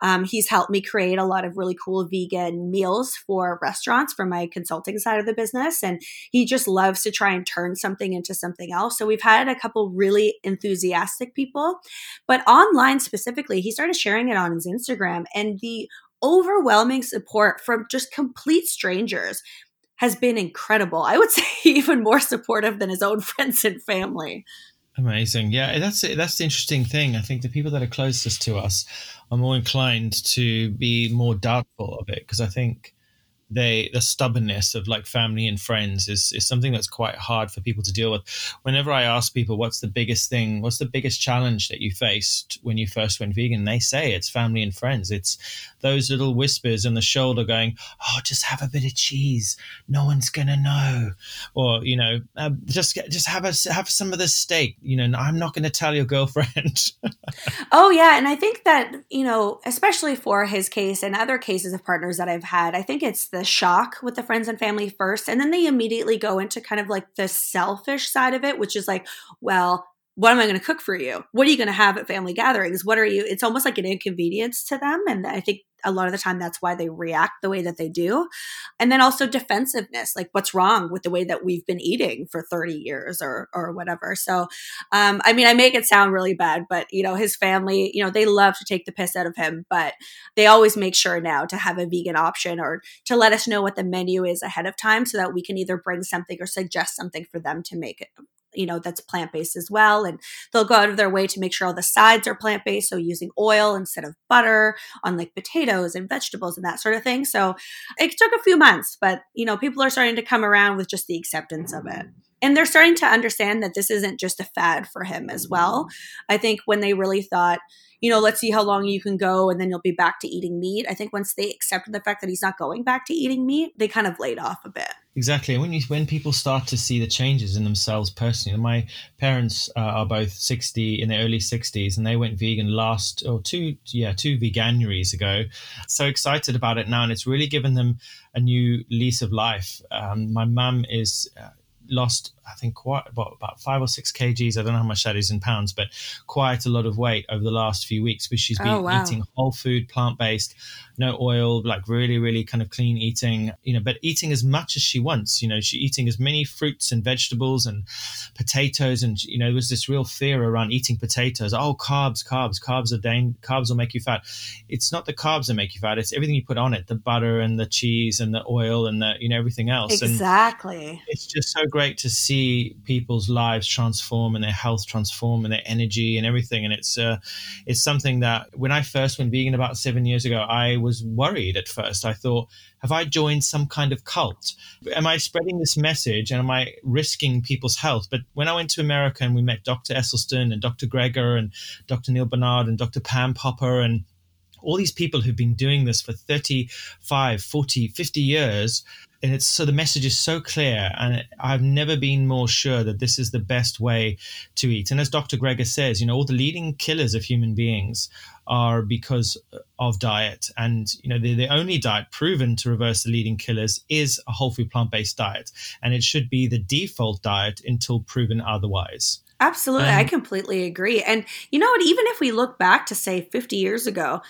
um, he's helped me create a lot of really cool vegan meals for restaurants for my consulting side of the business. And he just loves to try and turn something into something else. So we've had a couple really enthusiastic people, but online specifically, he started sharing it on his Instagram and the overwhelming support from just complete strangers has been incredible. I would [laughs] say even more supportive than his own [laughs] friends and family. Amazing. Yeah, that's. That's the interesting thing. I think the people that are closest to us are more inclined to be more doubtful of it because I think they the stubbornness of like family and friends is is something that's quite hard for people to deal with. Whenever I ask people what's the biggest thing, what's the biggest challenge that you faced when you first went vegan, they say it's family and friends. It's those little whispers in the shoulder going, "Oh, just have a bit of cheese. No one's gonna know," or you know, uh, just just have a have some of the steak. You know, I'm not to tell your girlfriend. [laughs] oh yeah, and I think that you know, especially for his case and other cases of partners that I've had, I think it's the the shock with the friends and family first and then they immediately go into kind of like the selfish side of it which is like well what am I going to cook for you? What are you going to have at family gatherings? What are you? It's almost like an inconvenience to them. And I think a lot of the time that's why they react the way that they do. And then also defensiveness, like what's wrong with the way that we've been eating for 30 years or, or whatever. So, um, I mean, I make it sound really bad, but you know, his family, you know, they love to take the piss out of him, but they always make sure now to have a vegan option or to let us know what the menu is ahead of time so that we can either bring something or suggest something for them to make it you know that's plant-based as well and they'll go out of their way to make sure all the sides are plant-based so using oil instead of butter on like potatoes and vegetables and that sort of thing. So it took a few months but you know people are starting to come around with just the acceptance of it and they're starting to understand that this isn't just a fad for him as well i think when they really thought you know, let's see how long you can go and then you'll be back to eating meat. I think once they accepted the fact that he's not going back to eating meat, they kind of laid off a bit. Exactly. When you when people start to see the changes in themselves personally, my parents uh, are both sixty in their early sixties, and they went vegan last or two yeah two veganuaries ago. So excited about it now, and it's really given them a new lease of life. Um, my mum is. Uh, lost, I think, quite about, about five or six kgs. I don't know how much that is in pounds, but quite a lot of weight over the last few weeks because she's oh, been oh, wow. eating whole food, plant based, no oil, like really, really kind of clean eating, you know, but eating as much as she wants. You know, she eating as many fruits and vegetables and potatoes. And, you know, there was this real fear around eating potatoes. Oh, carbs, carbs, carbs are dang, carbs will make you fat. It's not the carbs that make you fat. It's everything you put on it, the butter and the cheese and the oil and the, you know, everything else. Exactly. And it's just so great to see see people's lives transform and their health transform and their energy and everything. And it's uh, it's something that when I first went vegan about seven years ago, I was worried at first. I thought, have I joined some kind of cult? Am I spreading this message and am I risking people's health? But when I went to America and we met Dr. Esselstyn and Dr. Greger and Dr. Neal Barnard and Dr. Pam Popper and all these people who've been doing this for 35 40 50 years and it's so the message is so clear and i've never been more sure that this is the best way to eat and as dr greger says you know all the leading killers of human beings are because of diet and you know the, the only diet proven to reverse the leading killers is a whole food plant-based diet and it should be the default diet until proven otherwise Absolutely. Um, I completely agree. And you know what? Even if we look back to say 50 years ago,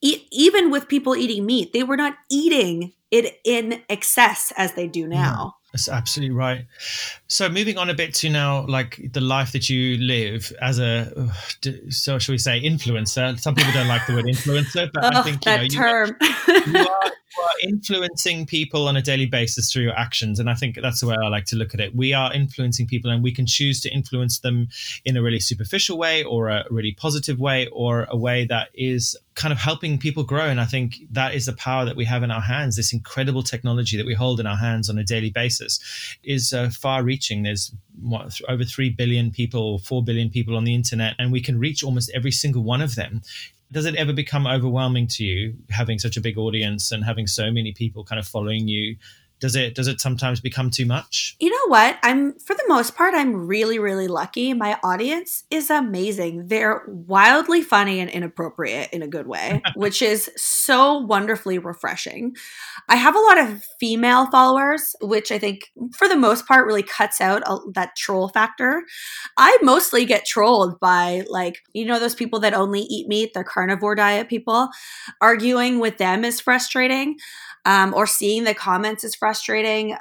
e- even with people eating meat, they were not eating it in excess as they do now. That's absolutely right. So moving on a bit to now, like the life that you live as a, uh, so shall we say, influencer? Some people don't like the word influencer, but [laughs] oh, I think you that know, term. You are, you, [laughs] are, you are influencing people on a daily basis through your actions, and I think that's the way I like to look at it. We are influencing people, and we can choose to influence them in a really superficial way, or a really positive way, or a way that is kind of helping people grow. And I think that is the power that we have in our hands. This incredible technology that we hold in our hands on a daily basis is uh, far reaching. There's what, over 3 billion people, 4 billion people on the internet, and we can reach almost every single one of them does it ever become overwhelming to you having such a big audience and having so many people kind of following you does it does it sometimes become too much? You know what? I'm for the most part i'm really really lucky. My audience is amazing. They're wildly funny and inappropriate in a good way [laughs] which is so wonderfully refreshing. I have a lot of female followers which i think for the most part really cuts out a, that troll factor. I mostly get trolled by like you know those people that only eat meat they're carnivore diet people? Arguing with them is frustrating um, or seeing the comments is frustrating.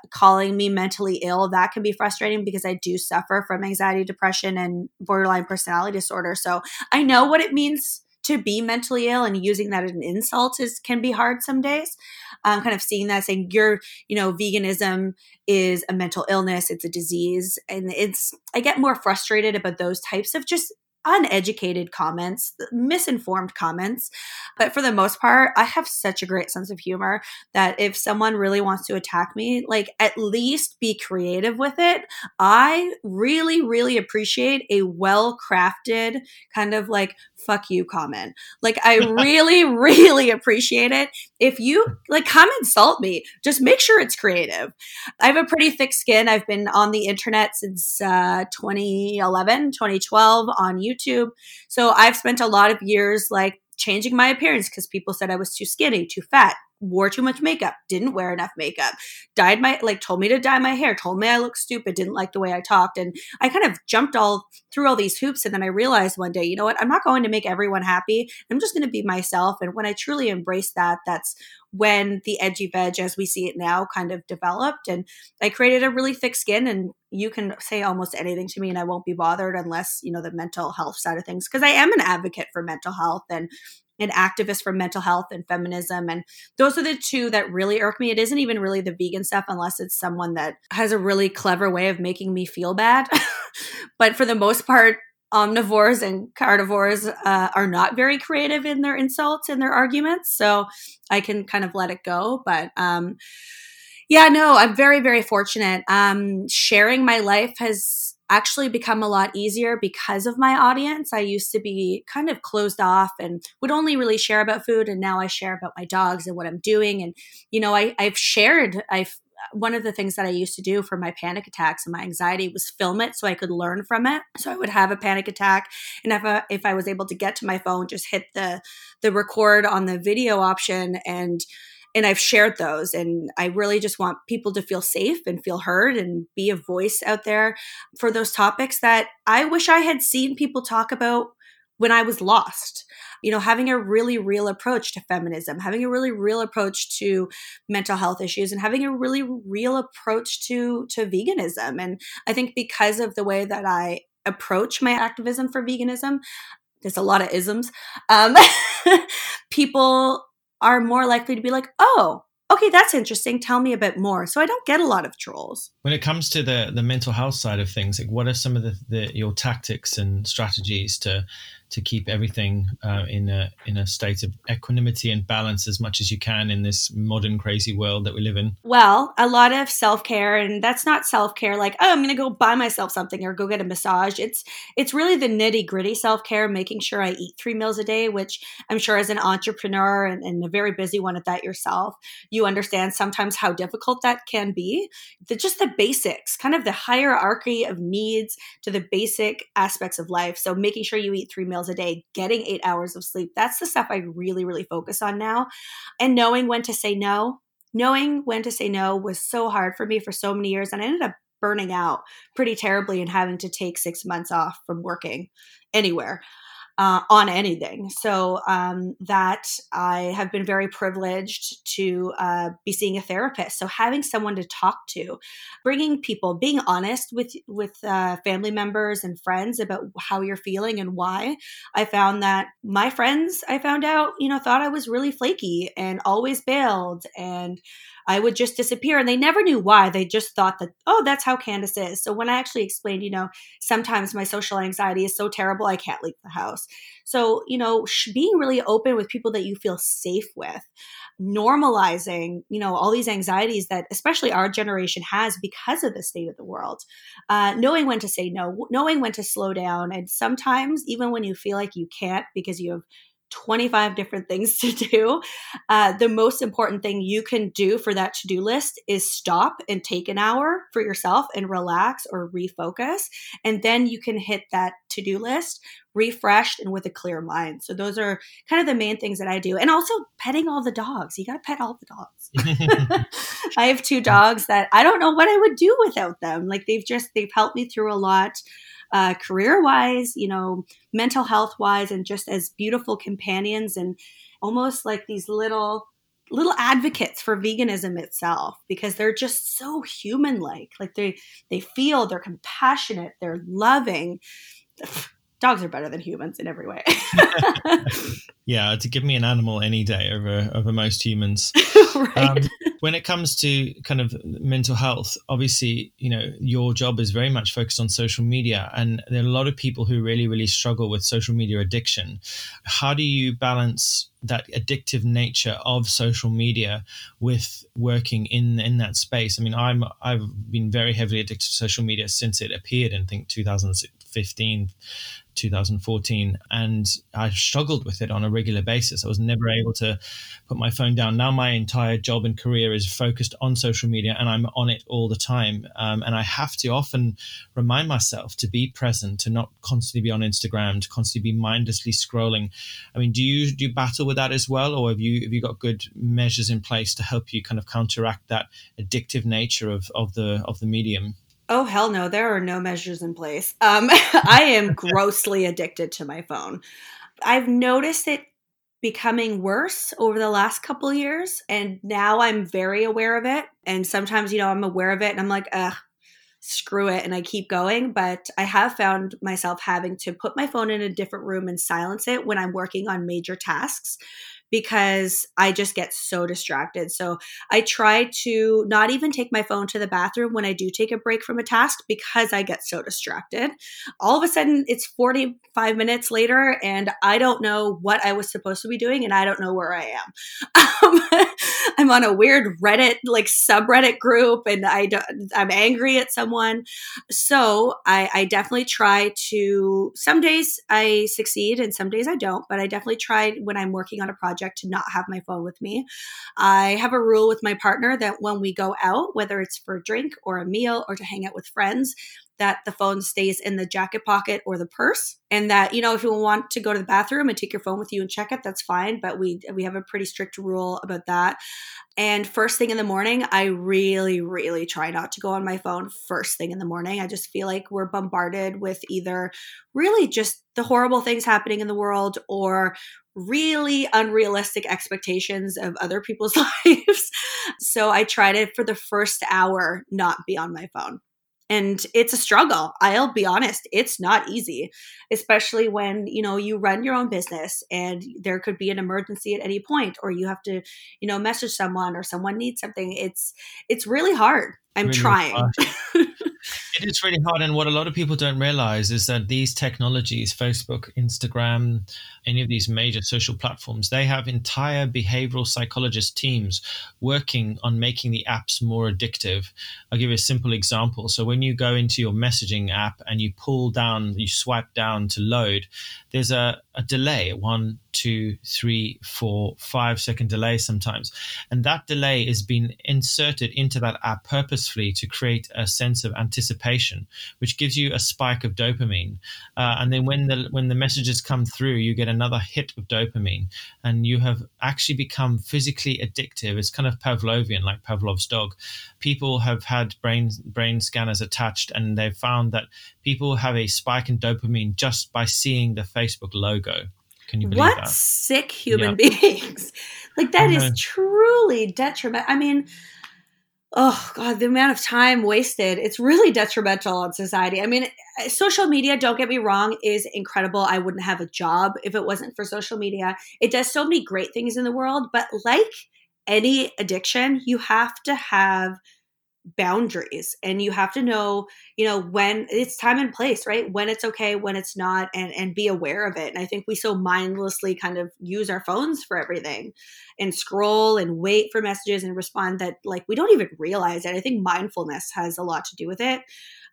Calling me mentally ill, that can be frustrating because I do suffer from anxiety, depression, and borderline personality disorder. So I know what it means to be mentally ill and using that as an insult is can be hard some days. Um, kind of seeing that saying you're, you know, veganism is a mental illness, it's a disease. And it's, I get more frustrated about those types of just uneducated comments, misinformed comments. But for the most part, I have such a great sense of humor that if someone really wants to attack me, like at least be creative with it. I really, really appreciate a well crafted kind of like fuck you comment. Like I [laughs] really, really appreciate it. If you like come insult me, just make sure it's creative. I have a pretty thick skin. I've been on the internet since uh, 2011, 2012 on YouTube. So I've spent a lot of years like changing my appearance because people said I was too skinny, too fat, wore too much makeup, didn't wear enough makeup, dyed my like told me to dye my hair, told me I looked stupid, didn't like the way I talked, and I kind of jumped all through all these hoops, and then I realized one day, you know what, I'm not going to make everyone happy. I'm just going to be myself, and when I truly embrace that, that's when the edgy veg as we see it now kind of developed and i created a really thick skin and you can say almost anything to me and i won't be bothered unless you know the mental health side of things because i am an advocate for mental health and an activist for mental health and feminism. And those are the two that really irk me. It isn't even really the vegan stuff unless it's someone that has a really clever way of making me feel bad. [laughs] but for the most part, omnivores and carnivores uh, are not very creative in their insults and their arguments. So I can kind of let it go. But, um, yeah, no, I'm very, very fortunate. Um, sharing my life has actually become a lot easier because of my audience. I used to be kind of closed off and would only really share about food. And now I share about my dogs and what I'm doing. And, you know, I, I've shared, I've, one of the things that I used to do for my panic attacks and my anxiety was film it so I could learn from it. So I would have a panic attack, and if I, if I was able to get to my phone, just hit the the record on the video option and and I've shared those. And I really just want people to feel safe and feel heard and be a voice out there for those topics that I wish I had seen people talk about when I was lost. You know, having a really real approach to feminism, having a really real approach to mental health issues, and having a really real approach to to veganism. And I think because of the way that I approach my activism for veganism, there's a lot of isms. Um, [laughs] people are more likely to be like, oh, okay, that's interesting. Tell me a bit more. So I don't get a lot of trolls. When it comes to the the mental health side of things, like what are some of the, the your tactics and strategies to to keep everything uh, in a in a state of equanimity and balance as much as you can in this modern crazy world that we live in? Well, a lot of self care, and that's not self care like oh I'm going to go buy myself something or go get a massage. It's it's really the nitty gritty self care, making sure I eat three meals a day, which I'm sure as an entrepreneur and, and a very busy one at that yourself, you understand sometimes how difficult that can be. The, just the basics, kind of the hierarchy of needs to the basic aspects of life. So making sure you eat three meals meals a day, getting eight hours of sleep. That's the stuff I really, really focus on now. And knowing when to say no. Knowing when to say no was so hard for me for so many years. And I ended up burning out pretty terribly and having to take six months off from working anywhere uh, on anything. So um, that I have been very privileged to uh, be seeing a therapist. So having someone to talk to, bringing people, being honest with with uh, family members and friends about how you're feeling and why. I found that my friends, I found out, you know, thought I was really flaky and always bailed and I would just disappear. And they never knew why. They just thought that, oh, that's how Candice is. So when I actually explained, you know, sometimes my social anxiety is so terrible, I can't leave the house. So, you know, being really open with people that you feel safe with, normalizing, you know, all these anxieties that especially our generation has because of the state of the world, uh, knowing when to say no, knowing when to slow down. And sometimes, even when you feel like you can't because you have 25 different things to [laughs] do. Uh, the most important thing you can do for that to do list is stop and take an hour for yourself and relax or refocus. And then you can hit that to do list refreshed and with a clear mind. So, those are kind of the main things that I do. And also petting all the dogs. You got to pet all the dogs. [laughs] [laughs] I have two dogs that I don't know what I would do without them. Like, they've just, they've helped me through a lot uh, career wise, you know, mental health wise, and just as beautiful companions and almost like these little little advocates for veganism itself because they're just so human like like they they feel they're compassionate they're loving dogs are better than humans in every way. [laughs] yeah, to give me an animal any day over over most humans. [laughs] right. Um, when it comes to kind of mental health, obviously, you know, your job is very much focused on social media, and there are a lot of people who really, really struggle with social media addiction. How do you balance that addictive nature of social media with working in in that space? I mean, I'm I've been very heavily addicted to social media since it appeared in I think 2015 2014 and I struggled with it on a regular basis. I was never able to put my phone down. Now my entire job and career is focused on social media and I'm on it all the time. Um, and I have to often remind myself to be present, to not constantly be on Instagram, to constantly be mindlessly scrolling. I mean, do you do you battle with that as well, or have you have you got good measures in place to help you kind of counteract that addictive nature of, of the of the medium? Oh hell no, there are no measures in place. Um, [laughs] I am grossly addicted to my phone. I've noticed it becoming worse over the last couple years, and now I'm very aware of it. And sometimes, you know, I'm aware of it, and I'm like, ugh, screw it, and I keep going. But I have found myself having to put my phone in a different room and silence it when I'm working on major tasks because I just get so distracted. So I try to not even take my phone to the bathroom when I do take a break from a task because I get so distracted. All of a sudden, it's 45 minutes later, and I don't know what I was supposed to be doing, and I don't know where I am. [laughs] [laughs] I'm on a weird Reddit, like subreddit group, and I I'm angry at someone. So I, I definitely try to, some days I succeed, and some days I don't, but I definitely try when I'm working on a project to not have my phone with me. I have a rule with my partner that when we go out, whether it's for a drink or a meal or to hang out with friends, that the phone stays in the jacket pocket or the purse and that you know if you want to go to the bathroom and take your phone with you and check it that's fine but we we have a pretty strict rule about that and first thing in the morning i really really try not to go on my phone first thing in the morning i just feel like we're bombarded with either really just the horrible things happening in the world or really unrealistic expectations of other people's [laughs] lives. So I try to, for the first hour, not be on my phone. And it's a struggle i'll be honest it's not easy especially when you know you run your own business and there could be an emergency at any point or you have to you know message someone or someone needs something it's it's really hard i'm Really trying hard. [laughs] It is really hard. And what a lot of people don't realize is that these technologies, Facebook, Instagram, any of these major social platforms, they have entire behavioral psychologist teams working on making the apps more addictive. I'll give you a simple example. So when you go into your messaging app and you pull down, you swipe down to load, there's a, a delay, one, two, three, four, five second delay sometimes. And that delay is being inserted into that app purposefully to create a sense of anticipation, which gives you a spike of dopamine. Uh, and then when the when the messages come through, you get another hit of dopamine, and you have actually become physically addictive. It's kind of Pavlovian, like Pavlov's dog. People have had brain brain scanners attached, and they've found that people have a spike in dopamine just by seeing the Facebook logo. Can you believe what that? sick human beings. [laughs] Like that is truly detrimental. I mean oh god the amount of time wasted it's really detrimental on society. I mean social media don't get me wrong is incredible. I wouldn't have a job if it wasn't for social media. It does so many great things in the world but like any addiction you have to have boundaries and you have to know you know when it's time and place right? When it's okay when it's not and and be aware of it and i think we so mindlessly kind of use our phones for everything and scroll and wait for messages and respond that like we don't even realize it i think mindfulness has a lot to do with it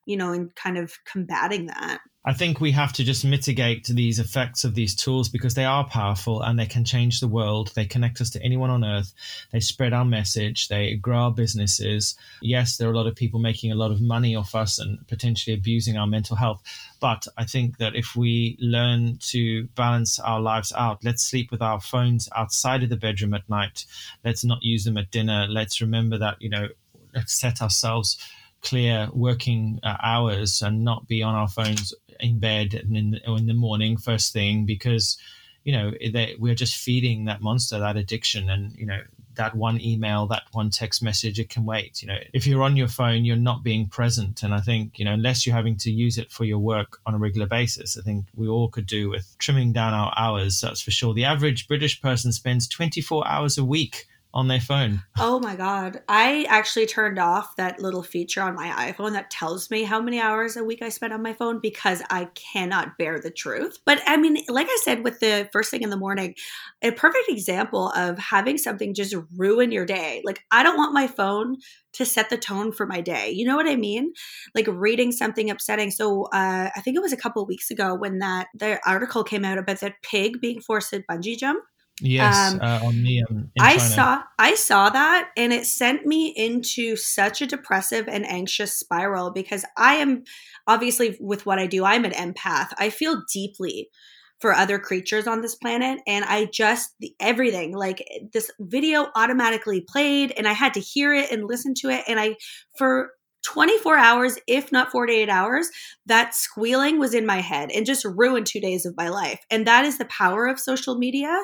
you know and kind of combating that I think we have to just mitigate these effects of these tools because they are powerful and they can change the world. They connect us to anyone on earth. They spread our message. They grow our businesses. Yes, there are a lot of people making a lot of money off us and potentially abusing our mental health. But I think that if we learn to balance our lives out, let's sleep with our phones outside of the bedroom at night. Let's not use them at dinner. Let's remember that, you know, let's set ourselves clear working uh, hours and not be on our phones in bed and in the, or in the morning first thing because you know they, we're just feeding that monster that addiction. And you know that one email that one text message it can wait you know. If you're on your phone you're not being present. And i think you know unless you're having to use it for your work on a regular basis i think we all could do with trimming down our hours that's for sure. The average british person spends 24 hours a week on their phone Oh my God. I actually turned off that little feature on my iPhone that tells me how many hours a week I spend on my phone because I cannot bear the truth. But I mean, like I said, with the first thing in the morning, a perfect example of having something just ruin your day. Like, I don't want my phone to set the tone for my day. You know what I mean? Like reading something upsetting. So uh, I think it was a couple weeks ago when that the article came out about that pig being forced to bungee jump. Yes Um, uh, on me um, I China. saw I saw that and it sent me into such a depressive and anxious spiral because I am obviously with what I do I'm an empath. I feel deeply for other creatures on this planet and I just the, everything like this video automatically played and I had to hear it and listen to it and I for 24 hours if not 48 hours that squealing was in my head and just ruined 2 days of my life. And that is the power of social media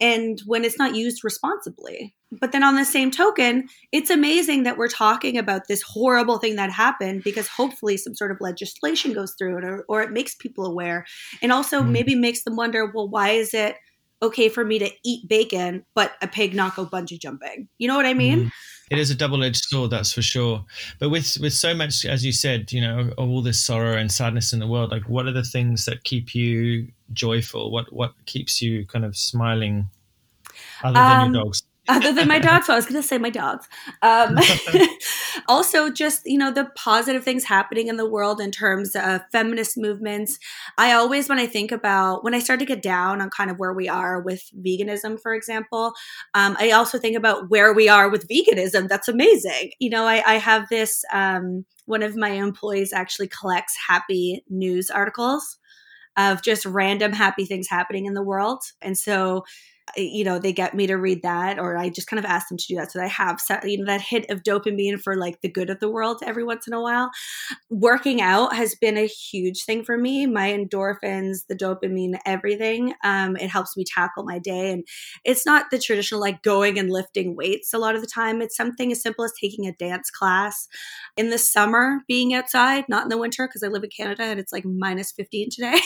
and when it's not used responsibly. But then on the same token, it's amazing that we're talking about this horrible thing that happened because hopefully some sort of legislation goes through it or, or it makes people aware and also Mm. maybe makes them wonder, well, why is it okay for me to eat bacon but a pig not go bungee jumping? You know what I mean? Mhm. It is a double-edged sword, that's for sure. But with with so much, as you said, you know, of all this sorrow and sadness in the world, like what are the things that keep you joyful? What what keeps you kind of smiling, other than Um, your dogs? Other than my dogs. So I was going to say my dogs. Um, [laughs] [laughs] also, just you know the positive things happening in the world in terms of feminist movements. I always, when I think about when I start to get down on kind of where we are with veganism, for example, um, I also think about where we are with veganism. That's amazing. You know, I, I have this. Um, one of my employees actually collects happy news articles of just random happy things happening in the world, and so you know, they get me to read that, or I just kind of ask them to do that. So I have you know that hit of dopamine for like the good of the world every once in a while. Working out has been a huge thing for me. My endorphins, the dopamine, everything. Um, it helps me tackle my day, and it's not the traditional like going and lifting weights. A lot of the time, it's something as simple as taking a dance class in the summer, being outside, not in the winter because I live in Canada and it's like minus fifteen today.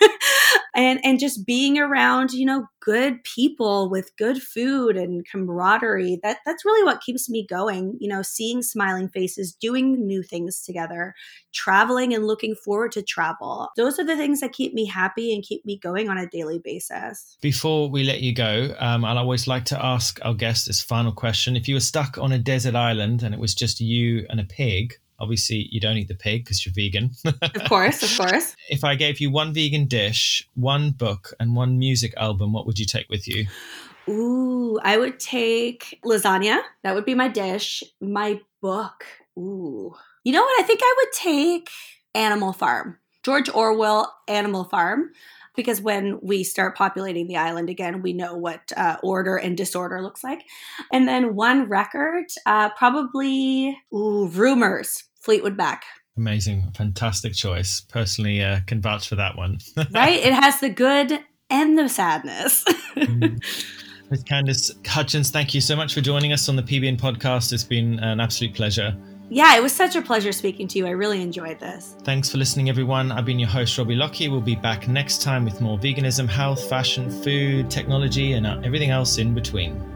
[laughs] and and just being around you know good people with good food and camaraderie that that's really what keeps me going you know seeing smiling faces doing new things together traveling and looking forward to travel. Those are the things that keep me happy and keep me going on a daily basis. Before we let you go um, i'll always like to ask our guest this final question. If you were stuck on a desert island and it was just you and a pig Obviously, you don't eat the pig because you're vegan. of course, of course. [laughs] If I gave you one vegan dish, one book, and one music album, what would you take with you? Ooh, I would take lasagna. That would be my dish. My book. Ooh. You know what? I think I would take Animal Farm. George Orwell, Animal Farm because when we start populating the island again, we know what uh, order and disorder looks like. And then one record, uh, probably ooh, Rumours, Fleetwood Mac. Amazing, fantastic choice. Personally, uh, can vouch for that one. [laughs] right? It has the good and the sadness. [laughs] mm. Ms. Candice Hutchings, thank you so much for joining us on the PBN podcast. It's been an absolute pleasure. Yeah, it was such a pleasure speaking to you. I really enjoyed this. Thanks for listening, everyone. I've been your host, Robbie Lockie. We'll be back next time with more veganism, health, fashion, food, technology, and uh, everything else in between.